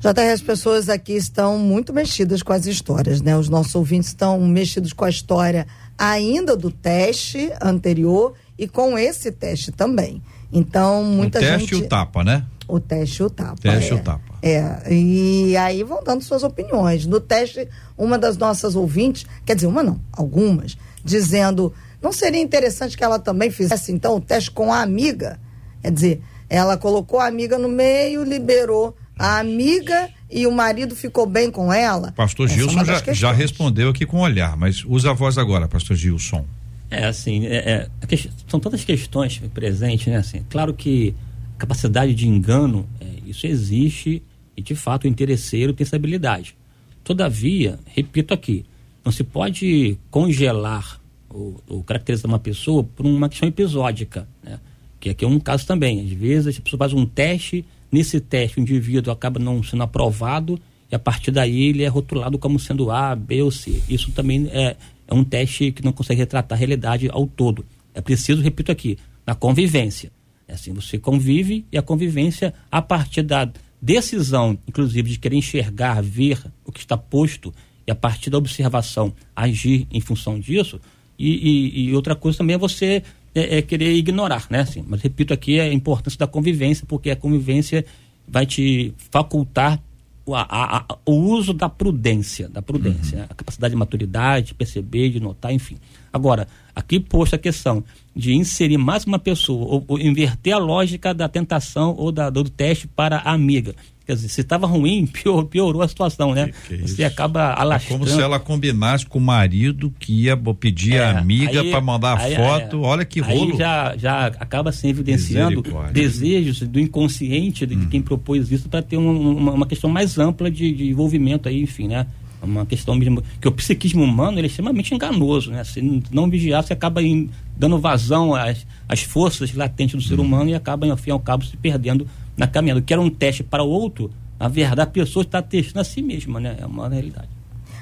JR, as pessoas aqui estão muito mexidas com as histórias, né? Os nossos ouvintes estão mexidos com a história ainda do teste anterior e com esse teste também. Então, muita gente. O teste gente... e o tapa, né? O teste e o tapa. Teste e é. o tapa. É, e aí vão dando suas opiniões. No teste, uma das nossas ouvintes, quer dizer, uma não, algumas, dizendo, não seria interessante que ela também fizesse, então, o teste com a amiga? Quer dizer, ela colocou a amiga no meio, liberou a amiga e o marido ficou bem com ela? Pastor Essa é Gilson já, já respondeu aqui com olhar, mas usa a voz agora, Pastor Gilson. É assim, é, é, são tantas questões presentes, né? Assim, claro que capacidade de engano, é, isso existe e de fato o interesseiro tem essa habilidade. Todavia, repito aqui, não se pode congelar ou, ou caracterizar uma pessoa por uma questão episódica, né? Que aqui é um caso também. Às vezes a pessoa faz um teste Nesse teste, o indivíduo acaba não sendo aprovado e a partir daí ele é rotulado como sendo A, B ou C. Isso também é, é um teste que não consegue retratar a realidade ao todo. É preciso, repito aqui, na convivência. É assim, você convive e a convivência, a partir da decisão, inclusive, de querer enxergar, ver o que está posto e a partir da observação agir em função disso. E, e, e outra coisa também é você é, é, querer ignorar, né? Assim, mas repito aqui a importância da convivência, porque a convivência vai te facultar o, a, a, o uso da prudência, da prudência, uhum. a capacidade de maturidade, de perceber, de notar, enfim. Agora, aqui posto a questão de inserir mais uma pessoa, ou, ou inverter a lógica da tentação ou da, do teste para a amiga. Quer dizer, se estava ruim, [laughs] pior, piorou a situação, né? Que que é Você acaba alastrando. É como se ela combinasse com o marido que ia pedir é, a amiga para mandar aí, foto. É, Olha que rolo. Aí já, já acaba se evidenciando desejos do inconsciente de hum. quem propôs isso para ter uma, uma, uma, questão mais ampla de, de envolvimento aí, enfim, né? uma questão mesmo que o psiquismo humano ele é extremamente enganoso, né? Se não vigiar, você acaba in, dando vazão às, às forças latentes do ser uhum. humano e acaba, ao fim e ao cabo, se perdendo na caminhada. Que era um teste para o outro, na verdade, a pessoa está testando a si mesma, né? É uma realidade.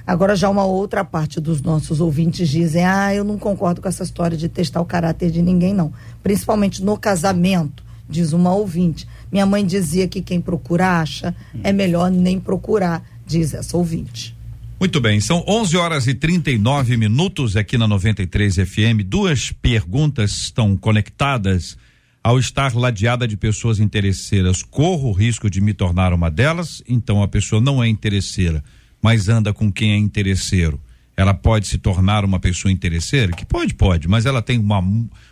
Agora, já uma outra parte dos nossos ouvintes dizem: ah, eu não concordo com essa história de testar o caráter de ninguém, não. Principalmente no casamento, diz uma ouvinte. Minha mãe dizia que quem procura acha, é melhor nem procurar, diz essa ouvinte. Muito bem, são 11 horas e 39 minutos aqui na 93 FM. Duas perguntas estão conectadas. Ao estar ladeada de pessoas interesseiras, corro o risco de me tornar uma delas? Então a pessoa não é interesseira, mas anda com quem é interesseiro. Ela pode se tornar uma pessoa interesseira? Que pode, pode, mas ela tem uma,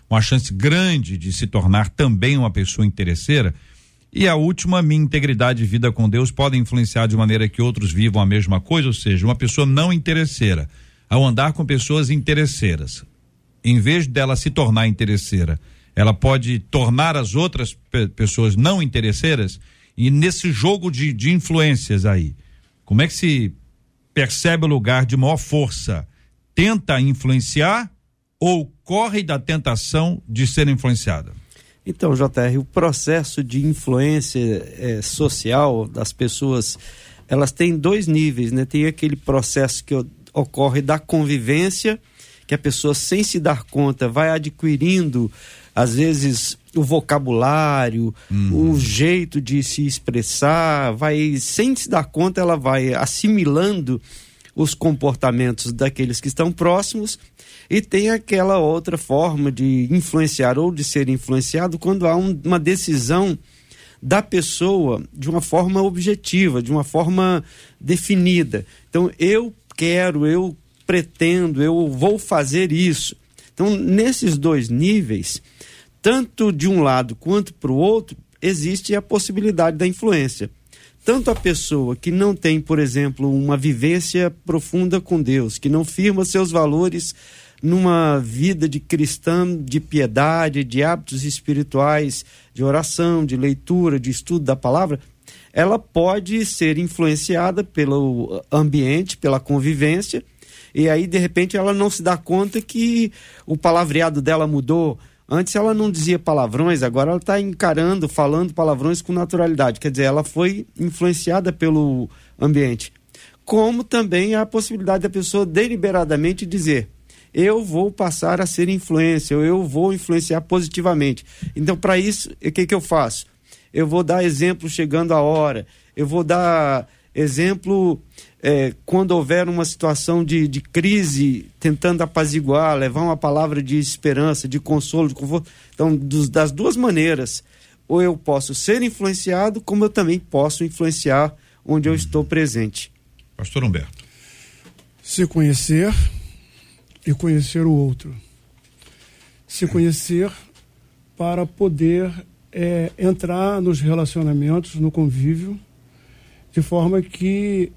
uma chance grande de se tornar também uma pessoa interesseira e a última, minha integridade e vida com Deus podem influenciar de maneira que outros vivam a mesma coisa, ou seja, uma pessoa não interesseira, ao andar com pessoas interesseiras, em vez dela se tornar interesseira, ela pode tornar as outras pe pessoas não interesseiras, e nesse jogo de, de influências aí, como é que se percebe o lugar de maior força? Tenta influenciar ou corre da tentação de ser influenciada? Então, JR, o processo de influência é, social das pessoas, elas têm dois níveis, né? Tem aquele processo que ocorre da convivência, que a pessoa, sem se dar conta, vai adquirindo, às vezes, o vocabulário, uhum. o jeito de se expressar, vai, sem se dar conta, ela vai assimilando os comportamentos daqueles que estão próximos e tem aquela outra forma de influenciar ou de ser influenciado quando há um, uma decisão da pessoa de uma forma objetiva, de uma forma definida. Então, eu quero, eu pretendo, eu vou fazer isso. Então, nesses dois níveis, tanto de um lado quanto para o outro, existe a possibilidade da influência. Tanto a pessoa que não tem, por exemplo, uma vivência profunda com Deus, que não firma seus valores numa vida de cristã, de piedade, de hábitos espirituais, de oração, de leitura, de estudo da palavra, ela pode ser influenciada pelo ambiente, pela convivência, e aí de repente ela não se dá conta que o palavreado dela mudou. Antes ela não dizia palavrões, agora ela está encarando, falando palavrões com naturalidade. Quer dizer, ela foi influenciada pelo ambiente. Como também a possibilidade da pessoa deliberadamente dizer: eu vou passar a ser influência, eu vou influenciar positivamente. Então, para isso, o que, que eu faço? Eu vou dar exemplo chegando a hora, eu vou dar exemplo é, quando houver uma situação de, de crise, tentando apaziguar, levar uma palavra de esperança, de consolo, de conforto. Então, dos, das duas maneiras, ou eu posso ser influenciado, como eu também posso influenciar onde eu estou presente. Pastor Humberto. Se conhecer, e conhecer o outro. Se conhecer para poder é, entrar nos relacionamentos, no convívio, de forma que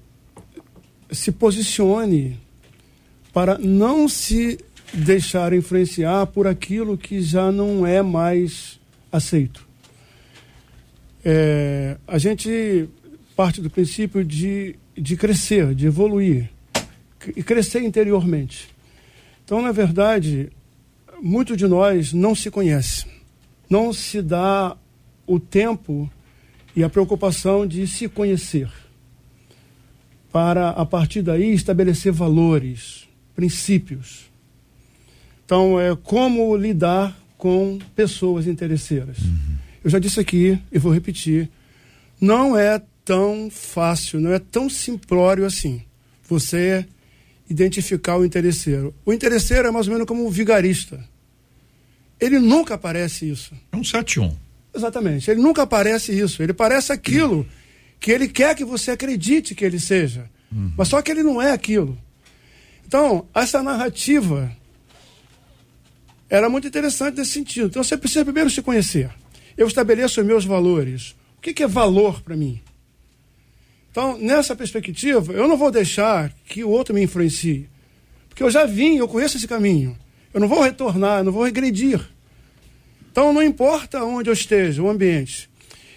se posicione para não se deixar influenciar por aquilo que já não é mais aceito. É, a gente parte do princípio de, de crescer, de evoluir, e crescer interiormente. Então, na verdade, muito de nós não se conhece, não se dá o tempo e a preocupação de se conhecer, para a partir daí estabelecer valores, princípios. Então, é como lidar com pessoas interesseiras. Uhum. Eu já disse aqui e vou repetir: não é tão fácil, não é tão simplório assim. Você identificar o interesseiro. O interesseiro é mais ou menos como o vigarista. Ele nunca aparece isso. É um 71. Exatamente. Ele nunca aparece isso. Ele parece aquilo que ele quer que você acredite que ele seja. Uhum. Mas só que ele não é aquilo. Então, essa narrativa era muito interessante nesse sentido. Então você precisa primeiro se conhecer. Eu estabeleço os meus valores. O que, que é valor para mim? Então, nessa perspectiva, eu não vou deixar que o outro me influencie. Porque eu já vim, eu conheço esse caminho. Eu não vou retornar, eu não vou regredir. Então, não importa onde eu esteja, o ambiente.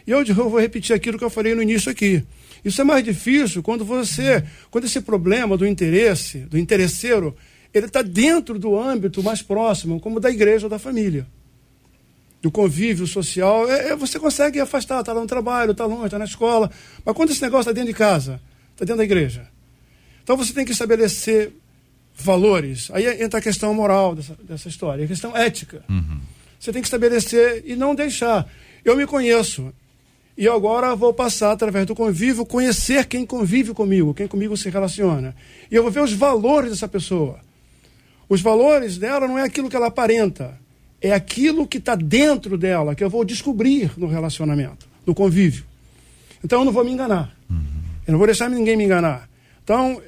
E eu, eu vou repetir aquilo que eu falei no início aqui. Isso é mais difícil quando você, quando esse problema do interesse, do interesseiro, ele está dentro do âmbito mais próximo, como da igreja ou da família. Do convívio social, é, é, você consegue afastar, está lá no trabalho, está longe, está na escola. Mas quando esse negócio está dentro de casa, está dentro da igreja. Então você tem que estabelecer valores. Aí entra a questão moral dessa, dessa história, a questão ética. Uhum. Você tem que estabelecer e não deixar. Eu me conheço. E agora vou passar, através do convívio, conhecer quem convive comigo, quem comigo se relaciona. E eu vou ver os valores dessa pessoa. Os valores dela não é aquilo que ela aparenta, é aquilo que está dentro dela, que eu vou descobrir no relacionamento, no convívio. Então eu não vou me enganar. Uhum. Eu não vou deixar ninguém me enganar. Então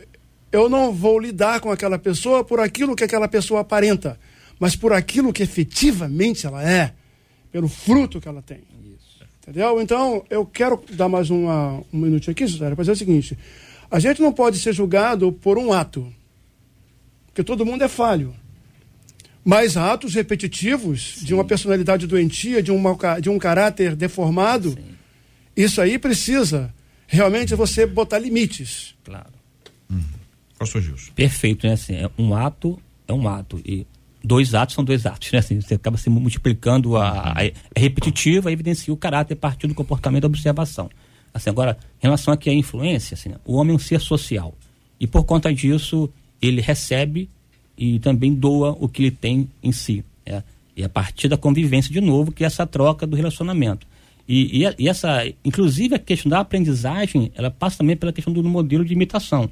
eu não vou lidar com aquela pessoa por aquilo que aquela pessoa aparenta, mas por aquilo que efetivamente ela é, pelo fruto que ela tem. Isso. Entendeu? Então, eu quero dar mais uma, um minutinho aqui, Suzana, para dizer o seguinte: a gente não pode ser julgado por um ato, porque todo mundo é falho. Mas atos repetitivos Sim. de uma personalidade doentia, de, uma, de um caráter deformado, Sim. isso aí precisa realmente você botar limites. Claro. Uhum. Pastor Gilson. Perfeito, né? Assim, é um ato é um ato. E dois atos são dois atos, né? Assim, você acaba se multiplicando, a, a, é repetitiva, evidencia o caráter a partir do comportamento da observação. Assim, agora, em relação aqui à influência, assim, o homem é um ser social. E por conta disso, ele recebe e também doa o que ele tem em si. É, e a partir da convivência, de novo, que é essa troca do relacionamento. E, e, e, essa, inclusive a questão da aprendizagem, ela passa também pela questão do modelo de imitação.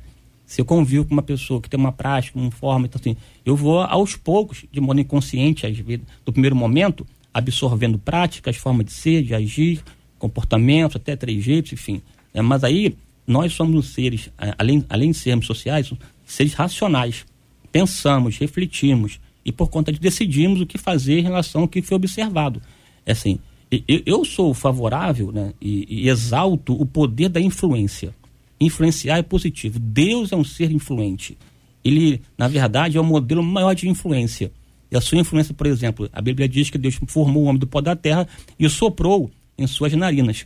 Se eu convivo com uma pessoa que tem uma prática, uma forma, então assim, eu vou aos poucos, de modo inconsciente, às vezes, no primeiro momento, absorvendo práticas, formas de ser, de agir, comportamentos, até trejeitos, enfim. É, mas aí, nós somos seres, além, além de sermos sociais, seres racionais. Pensamos, refletimos e, por conta de decidimos o que fazer em relação ao que foi observado. É assim, eu, eu sou favorável né, e, e exalto o poder da influência influenciar é positivo. Deus é um ser influente. Ele, na verdade, é o modelo maior de influência. E a sua influência, por exemplo, a Bíblia diz que Deus formou o homem do pó da terra e soprou em suas narinas.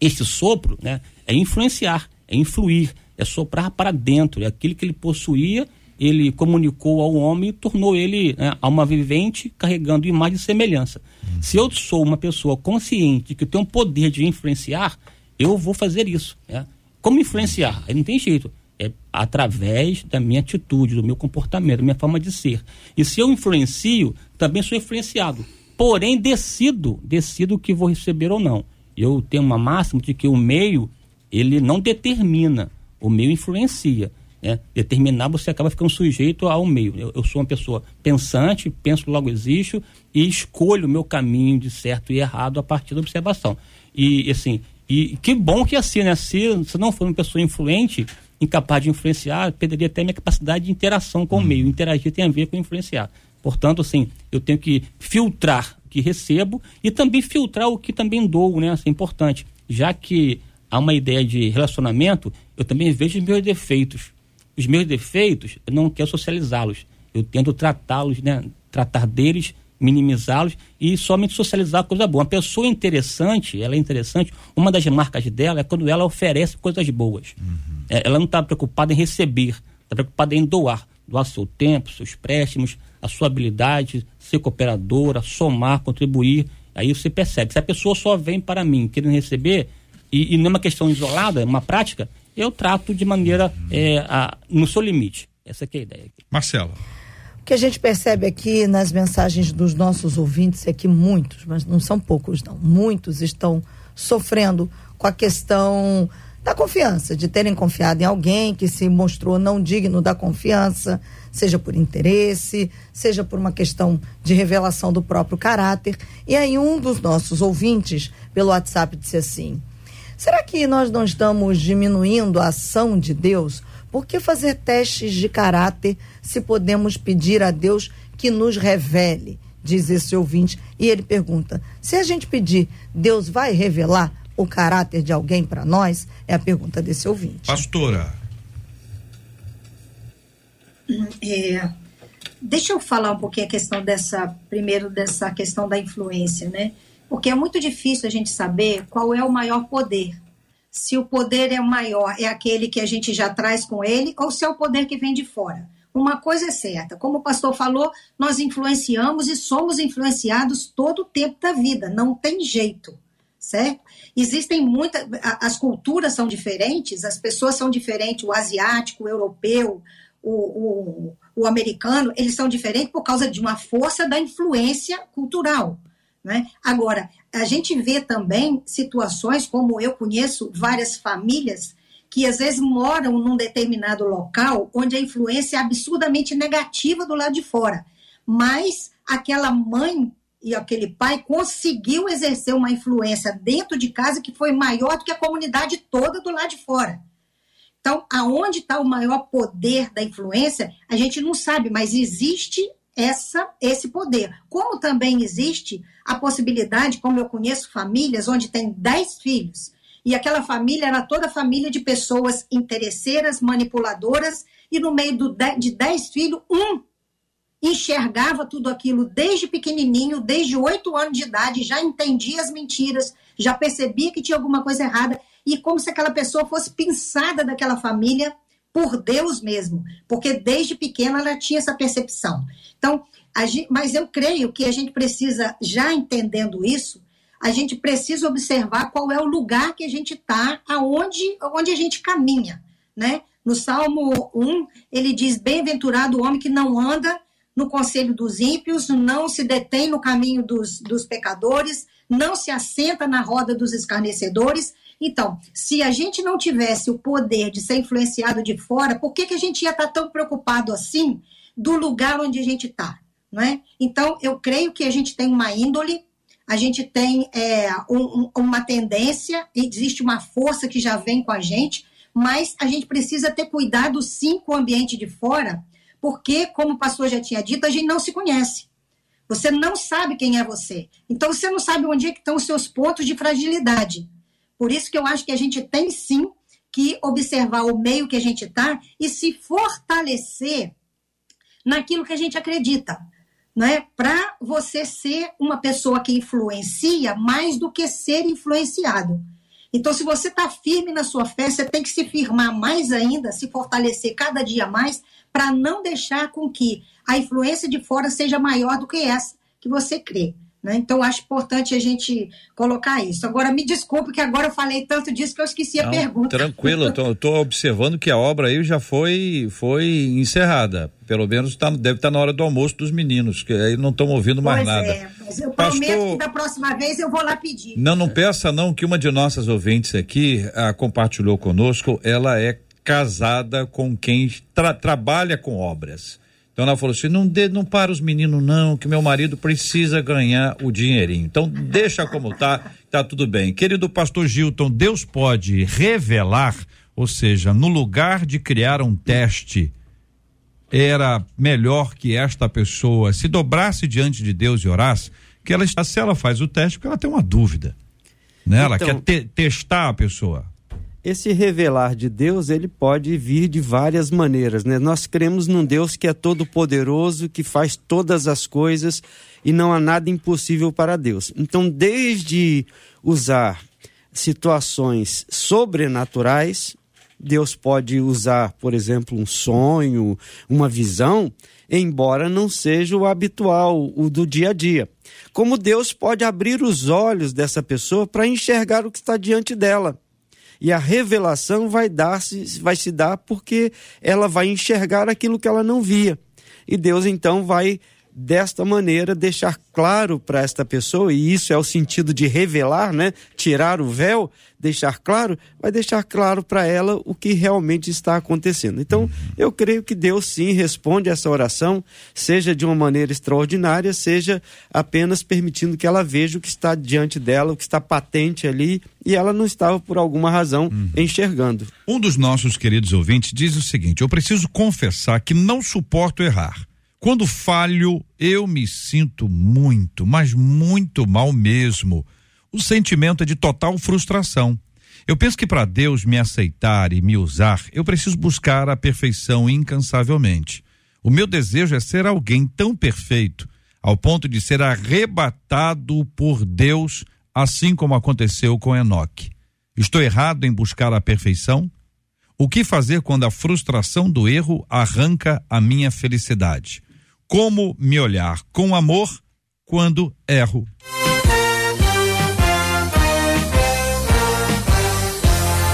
Este sopro né, é influenciar, é influir, é soprar para dentro. É aquilo que ele possuía, ele comunicou ao homem e tornou ele né, alma vivente, carregando imagem e semelhança. Hum. Se eu sou uma pessoa consciente que tenho um poder de influenciar, eu vou fazer isso. Né? Como influenciar? Aí não tem jeito. É através da minha atitude, do meu comportamento, da minha forma de ser. E se eu influencio, também sou influenciado. Porém, decido, decido o que vou receber ou não. Eu tenho uma máxima de que o meio, ele não determina, o meio influencia. Né? Determinar, você acaba ficando sujeito ao meio. Eu, eu sou uma pessoa pensante, penso logo existo e escolho o meu caminho de certo e errado a partir da observação. E, assim, e que bom que é assim, né? Se, se não for uma pessoa influente, incapaz de influenciar, perderia até minha capacidade de interação com hum. o meio. Interagir tem a ver com influenciar. Portanto, assim, eu tenho que filtrar o que recebo e também filtrar o que também dou, né? Isso é importante. Já que há uma ideia de relacionamento, eu também vejo os meus defeitos. Os meus defeitos, eu não quero socializá-los. Eu tento tratá-los, né? Tratar deles minimizá-los e somente socializar coisa boa. Uma pessoa interessante, ela é interessante, uma das marcas dela é quando ela oferece coisas boas. Uhum. É, ela não está preocupada em receber, está preocupada em doar. Doar seu tempo, seus préstimos, a sua habilidade, ser cooperadora, somar, contribuir. Aí você percebe. Se a pessoa só vem para mim querendo receber, e, e não é uma questão isolada, é uma prática, eu trato de maneira uhum. é, a, no seu limite. Essa é a ideia. Aqui. Que a gente percebe aqui nas mensagens dos nossos ouvintes é que muitos, mas não são poucos não, muitos estão sofrendo com a questão da confiança, de terem confiado em alguém que se mostrou não digno da confiança, seja por interesse, seja por uma questão de revelação do próprio caráter. E aí um dos nossos ouvintes pelo WhatsApp disse assim: Será que nós não estamos diminuindo a ação de Deus por que fazer testes de caráter se podemos pedir a Deus que nos revele, diz esse ouvinte, e ele pergunta: se a gente pedir, Deus vai revelar o caráter de alguém para nós? É a pergunta desse ouvinte. Pastora. É, deixa eu falar um pouquinho a questão dessa, primeiro dessa questão da influência, né? Porque é muito difícil a gente saber qual é o maior poder. Se o poder é maior, é aquele que a gente já traz com ele, ou se é o poder que vem de fora. Uma coisa é certa, como o pastor falou, nós influenciamos e somos influenciados todo o tempo da vida, não tem jeito, certo? Existem muitas, as culturas são diferentes, as pessoas são diferentes, o asiático, o europeu, o, o, o americano, eles são diferentes por causa de uma força da influência cultural. Né? Agora, a gente vê também situações, como eu conheço várias famílias que às vezes moram num determinado local onde a influência é absurdamente negativa do lado de fora, mas aquela mãe e aquele pai conseguiu exercer uma influência dentro de casa que foi maior do que a comunidade toda do lado de fora. Então, aonde está o maior poder da influência, a gente não sabe, mas existe essa, esse poder. Como também existe a possibilidade, como eu conheço famílias onde tem 10 filhos, e aquela família era toda família de pessoas interesseiras, manipuladoras, e no meio do, de 10 filhos, um enxergava tudo aquilo desde pequenininho, desde 8 anos de idade, já entendia as mentiras, já percebia que tinha alguma coisa errada, e como se aquela pessoa fosse pensada daquela família por Deus mesmo, porque desde pequena ela tinha essa percepção. Então, gente, mas eu creio que a gente precisa, já entendendo isso, a gente precisa observar qual é o lugar que a gente está, aonde, onde a gente caminha, né? No Salmo 1, ele diz: Bem-aventurado o homem que não anda no conselho dos ímpios, não se detém no caminho dos, dos pecadores, não se assenta na roda dos escarnecedores, então, se a gente não tivesse o poder de ser influenciado de fora, por que, que a gente ia estar tão preocupado assim do lugar onde a gente está? é? Então, eu creio que a gente tem uma índole, a gente tem é, um, uma tendência, existe uma força que já vem com a gente, mas a gente precisa ter cuidado sim com o ambiente de fora, porque, como o pastor já tinha dito, a gente não se conhece. Você não sabe quem é você. Então, você não sabe onde é que estão os seus pontos de fragilidade. Por isso que eu acho que a gente tem sim que observar o meio que a gente está e se fortalecer naquilo que a gente acredita, né? Para você ser uma pessoa que influencia mais do que ser influenciado. Então, se você está firme na sua fé, você tem que se firmar mais ainda, se fortalecer cada dia mais, para não deixar com que a influência de fora seja maior do que essa que você crê. Né? Então, acho importante a gente colocar isso. Agora, me desculpe que agora eu falei tanto disso que eu esqueci Não, a pergunta. Tranquilo, eu estou observando que a obra aí já foi, foi encerrada. Pelo menos tá, deve estar tá na hora do almoço dos meninos, que aí não estão ouvindo mais pois nada. É, mas eu Pastor... prometo que da próxima vez eu vou lá pedir. Não, não peça não, que uma de nossas ouvintes aqui a, compartilhou conosco, ela é casada com quem tra, trabalha com obras. Então ela falou assim: não, de, não para os meninos, não, que meu marido precisa ganhar o dinheirinho. Então deixa como tá, tá tudo bem. Querido pastor Gilton, Deus pode revelar, ou seja, no lugar de criar um teste, era melhor que esta pessoa se dobrasse diante de Deus e orasse, que ela se ela faz o teste, porque ela tem uma dúvida. Né? Ela então, quer te, testar a pessoa esse revelar de Deus, ele pode vir de várias maneiras, né? Nós cremos num Deus que é todo poderoso, que faz todas as coisas e não há nada impossível para Deus. Então, desde usar situações sobrenaturais, Deus pode usar, por exemplo, um sonho, uma visão, embora não seja o habitual, o do dia a dia. Como Deus pode abrir os olhos dessa pessoa para enxergar o que está diante dela e a revelação vai dar -se, vai se dar porque ela vai enxergar aquilo que ela não via. E Deus então vai desta maneira deixar claro para esta pessoa, e isso é o sentido de revelar, né? Tirar o véu, deixar claro, vai deixar claro para ela o que realmente está acontecendo. Então, eu creio que Deus sim responde essa oração, seja de uma maneira extraordinária, seja apenas permitindo que ela veja o que está diante dela, o que está patente ali, e ela não estava por alguma razão uhum. enxergando. Um dos nossos queridos ouvintes diz o seguinte: "Eu preciso confessar que não suporto errar." Quando falho, eu me sinto muito, mas muito mal mesmo. O sentimento é de total frustração. Eu penso que para Deus me aceitar e me usar, eu preciso buscar a perfeição incansavelmente. O meu desejo é ser alguém tão perfeito, ao ponto de ser arrebatado por Deus, assim como aconteceu com Enoque. Estou errado em buscar a perfeição? O que fazer quando a frustração do erro arranca a minha felicidade? Como me olhar com amor quando erro?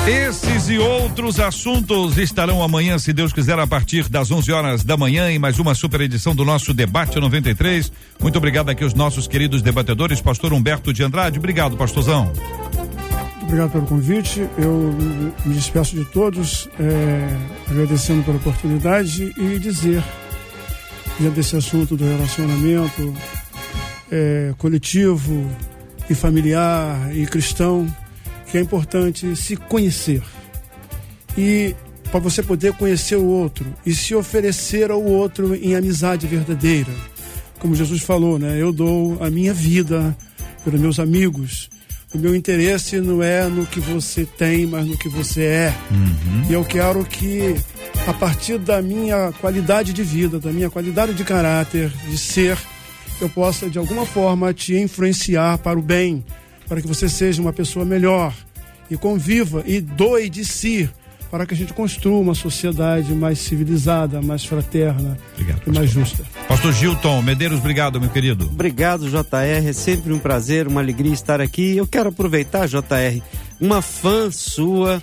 Esses e outros assuntos estarão amanhã, se Deus quiser, a partir das 11 horas da manhã, em mais uma super edição do nosso Debate 93. Muito obrigado aqui aos nossos queridos debatedores, Pastor Humberto de Andrade. Obrigado, Pastorzão. Muito obrigado pelo convite. Eu me despeço de todos, é, agradecendo pela oportunidade e dizer, diante desse assunto do relacionamento é, coletivo e familiar e cristão, que é importante se conhecer. E para você poder conhecer o outro e se oferecer ao outro em amizade verdadeira. Como Jesus falou, né? Eu dou a minha vida pelos meus amigos. O meu interesse não é no que você tem, mas no que você é. Uhum. E eu quero que, a partir da minha qualidade de vida, da minha qualidade de caráter, de ser, eu possa de alguma forma te influenciar para o bem, para que você seja uma pessoa melhor e conviva e doe de si para que a gente construa uma sociedade mais civilizada, mais fraterna obrigado, e mais justa. Pastor Gilton Medeiros, obrigado, meu querido. Obrigado, JR. É sempre um prazer, uma alegria estar aqui. Eu quero aproveitar, JR, uma fã sua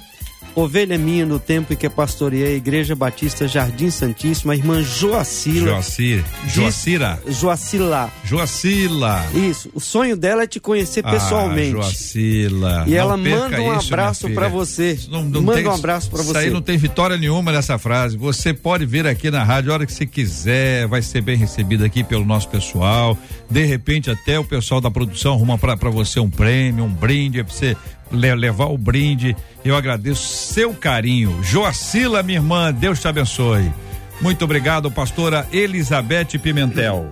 Ovelha minha no tempo em que pastoreei a Igreja Batista Jardim Santíssimo, a irmã Joacila. Joacir. Joacira. Joacila. Joacila. Isso. O sonho dela é te conhecer ah, pessoalmente. Joacila. E não ela manda um isso, abraço para você. Não, não manda tem, um abraço para você. Isso aí não tem vitória nenhuma nessa frase. Você pode vir aqui na rádio a hora que você quiser, vai ser bem recebido aqui pelo nosso pessoal. De repente até o pessoal da produção arruma para você um prêmio, um brinde para você levar o brinde. Eu agradeço seu carinho. Joacila, minha irmã, Deus te abençoe. Muito obrigado, pastora Elizabeth Pimentel.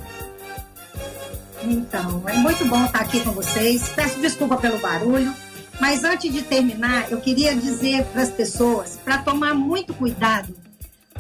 Então, é muito bom estar aqui com vocês. Peço desculpa pelo barulho, mas antes de terminar, eu queria dizer para as pessoas para tomar muito cuidado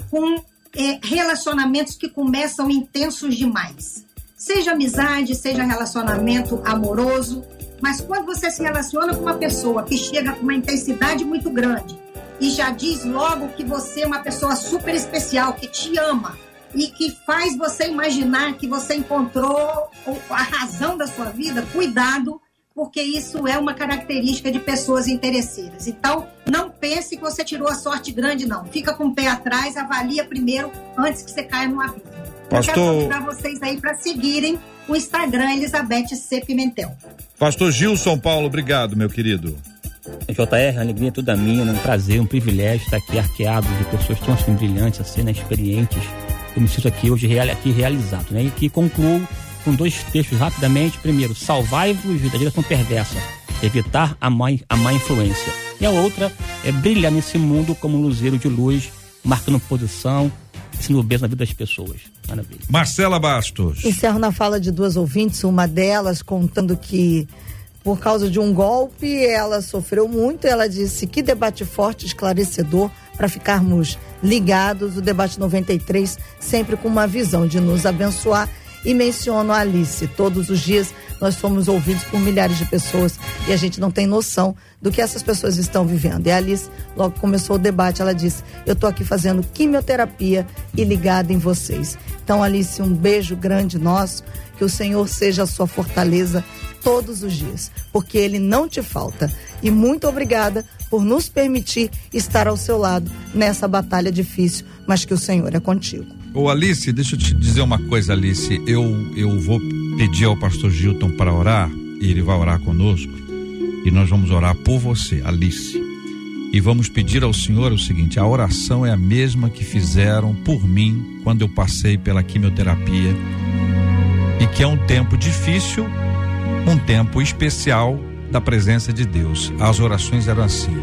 com é, relacionamentos que começam intensos demais. Seja amizade, seja relacionamento amoroso, mas quando você se relaciona com uma pessoa que chega com uma intensidade muito grande e já diz logo que você é uma pessoa super especial, que te ama e que faz você imaginar que você encontrou a razão da sua vida, cuidado, porque isso é uma característica de pessoas interesseiras. Então, não pense que você tirou a sorte grande, não. Fica com o pé atrás, avalia primeiro antes que você caia no abismo. Pastor... Eu quero convidar vocês aí para seguirem o Instagram Elizabeth C. Pimentel. Pastor Gilson Paulo, obrigado, meu querido. JR, a alegria é toda minha, é um prazer, um privilégio estar aqui arqueado de pessoas tão assim brilhantes, assim, né, experientes. Eu me sinto aqui hoje real, aqui realizado, né? E que concluo com dois textos rapidamente. Primeiro, salvai-vos da direção perversa, evitar a má, a má influência. E a outra é brilhar nesse mundo como um luzeiro de luz, marcando posição, sendo bem na vida das pessoas. Maravilha. Marcela Bastos. Encerro na fala de duas ouvintes, uma delas contando que por causa de um golpe ela sofreu muito. Ela disse que debate forte, esclarecedor para ficarmos ligados. O debate 93 sempre com uma visão de nos abençoar e menciono a Alice. Todos os dias nós fomos ouvidos por milhares de pessoas e a gente não tem noção do que essas pessoas estão vivendo. E a Alice, logo começou o debate, ela disse: Eu estou aqui fazendo quimioterapia e ligada em vocês. Então, Alice, um beijo grande nosso, que o Senhor seja a sua fortaleza todos os dias, porque Ele não te falta. E muito obrigada por nos permitir estar ao seu lado nessa batalha difícil, mas que o Senhor é contigo. Ô Alice, deixa eu te dizer uma coisa, Alice. Eu, eu vou pedir ao pastor Gilton para orar, e ele vai orar conosco, e nós vamos orar por você, Alice. E vamos pedir ao Senhor o seguinte: a oração é a mesma que fizeram por mim quando eu passei pela quimioterapia, e que é um tempo difícil, um tempo especial da presença de Deus. As orações eram assim: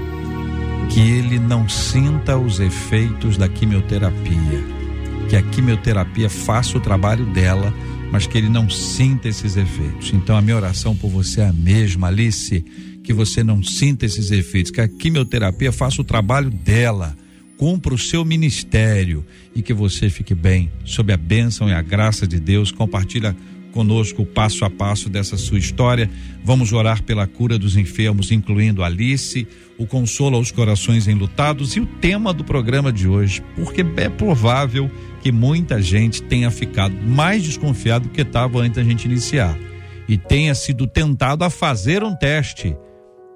que ele não sinta os efeitos da quimioterapia que a quimioterapia faça o trabalho dela, mas que ele não sinta esses efeitos. Então a minha oração por você é a mesma, Alice, que você não sinta esses efeitos, que a quimioterapia faça o trabalho dela, cumpra o seu ministério e que você fique bem, sob a bênção e a graça de Deus. Compartilha conosco o passo a passo dessa sua história. Vamos orar pela cura dos enfermos, incluindo Alice, o consolo aos corações enlutados e o tema do programa de hoje, porque é provável que muita gente tenha ficado mais desconfiado do que estava antes da gente iniciar e tenha sido tentado a fazer um teste.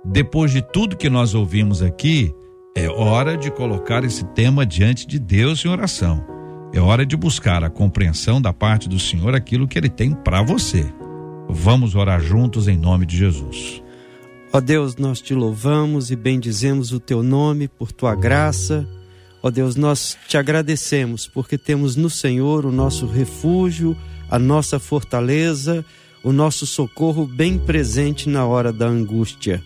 Depois de tudo que nós ouvimos aqui, é hora de colocar esse tema diante de Deus em oração é hora de buscar a compreensão da parte do Senhor aquilo que ele tem para você. Vamos orar juntos em nome de Jesus. Ó Deus, nós te louvamos e bendizemos o teu nome por tua graça. Ó Deus, nós te agradecemos porque temos no Senhor o nosso refúgio, a nossa fortaleza, o nosso socorro bem presente na hora da angústia.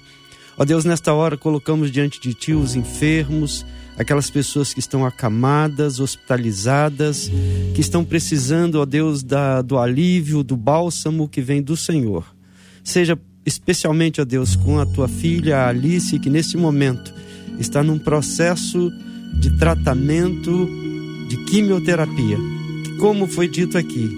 Ó Deus, nesta hora colocamos diante de ti os enfermos, aquelas pessoas que estão acamadas, hospitalizadas, que estão precisando, ó Deus, da, do alívio, do bálsamo que vem do Senhor. Seja especialmente, ó Deus, com a tua filha Alice, que nesse momento está num processo de tratamento de quimioterapia. Que, como foi dito aqui,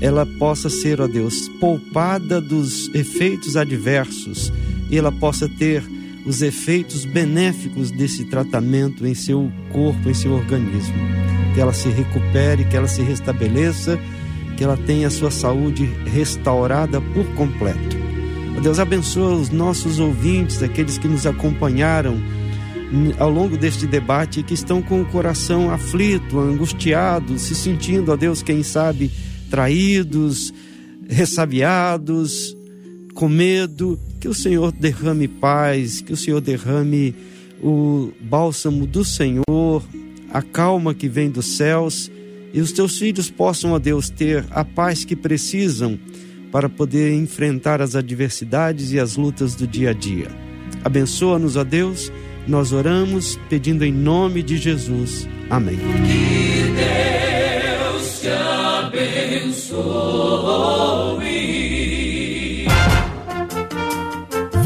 ela possa ser, ó Deus, poupada dos efeitos adversos e ela possa ter os efeitos benéficos desse tratamento em seu corpo, em seu organismo. Que ela se recupere, que ela se restabeleça, que ela tenha a sua saúde restaurada por completo. Deus abençoa os nossos ouvintes, aqueles que nos acompanharam ao longo deste debate e que estão com o coração aflito, angustiado, se sentindo, ó Deus, quem sabe, traídos, ressabiados, com medo, que o Senhor derrame paz, que o Senhor derrame o bálsamo do Senhor, a calma que vem dos céus, e os teus filhos possam, ó Deus, ter a paz que precisam para poder enfrentar as adversidades e as lutas do dia a dia. Abençoa-nos, ó Deus, nós oramos pedindo em nome de Jesus. Amém. Que Deus te abençoe.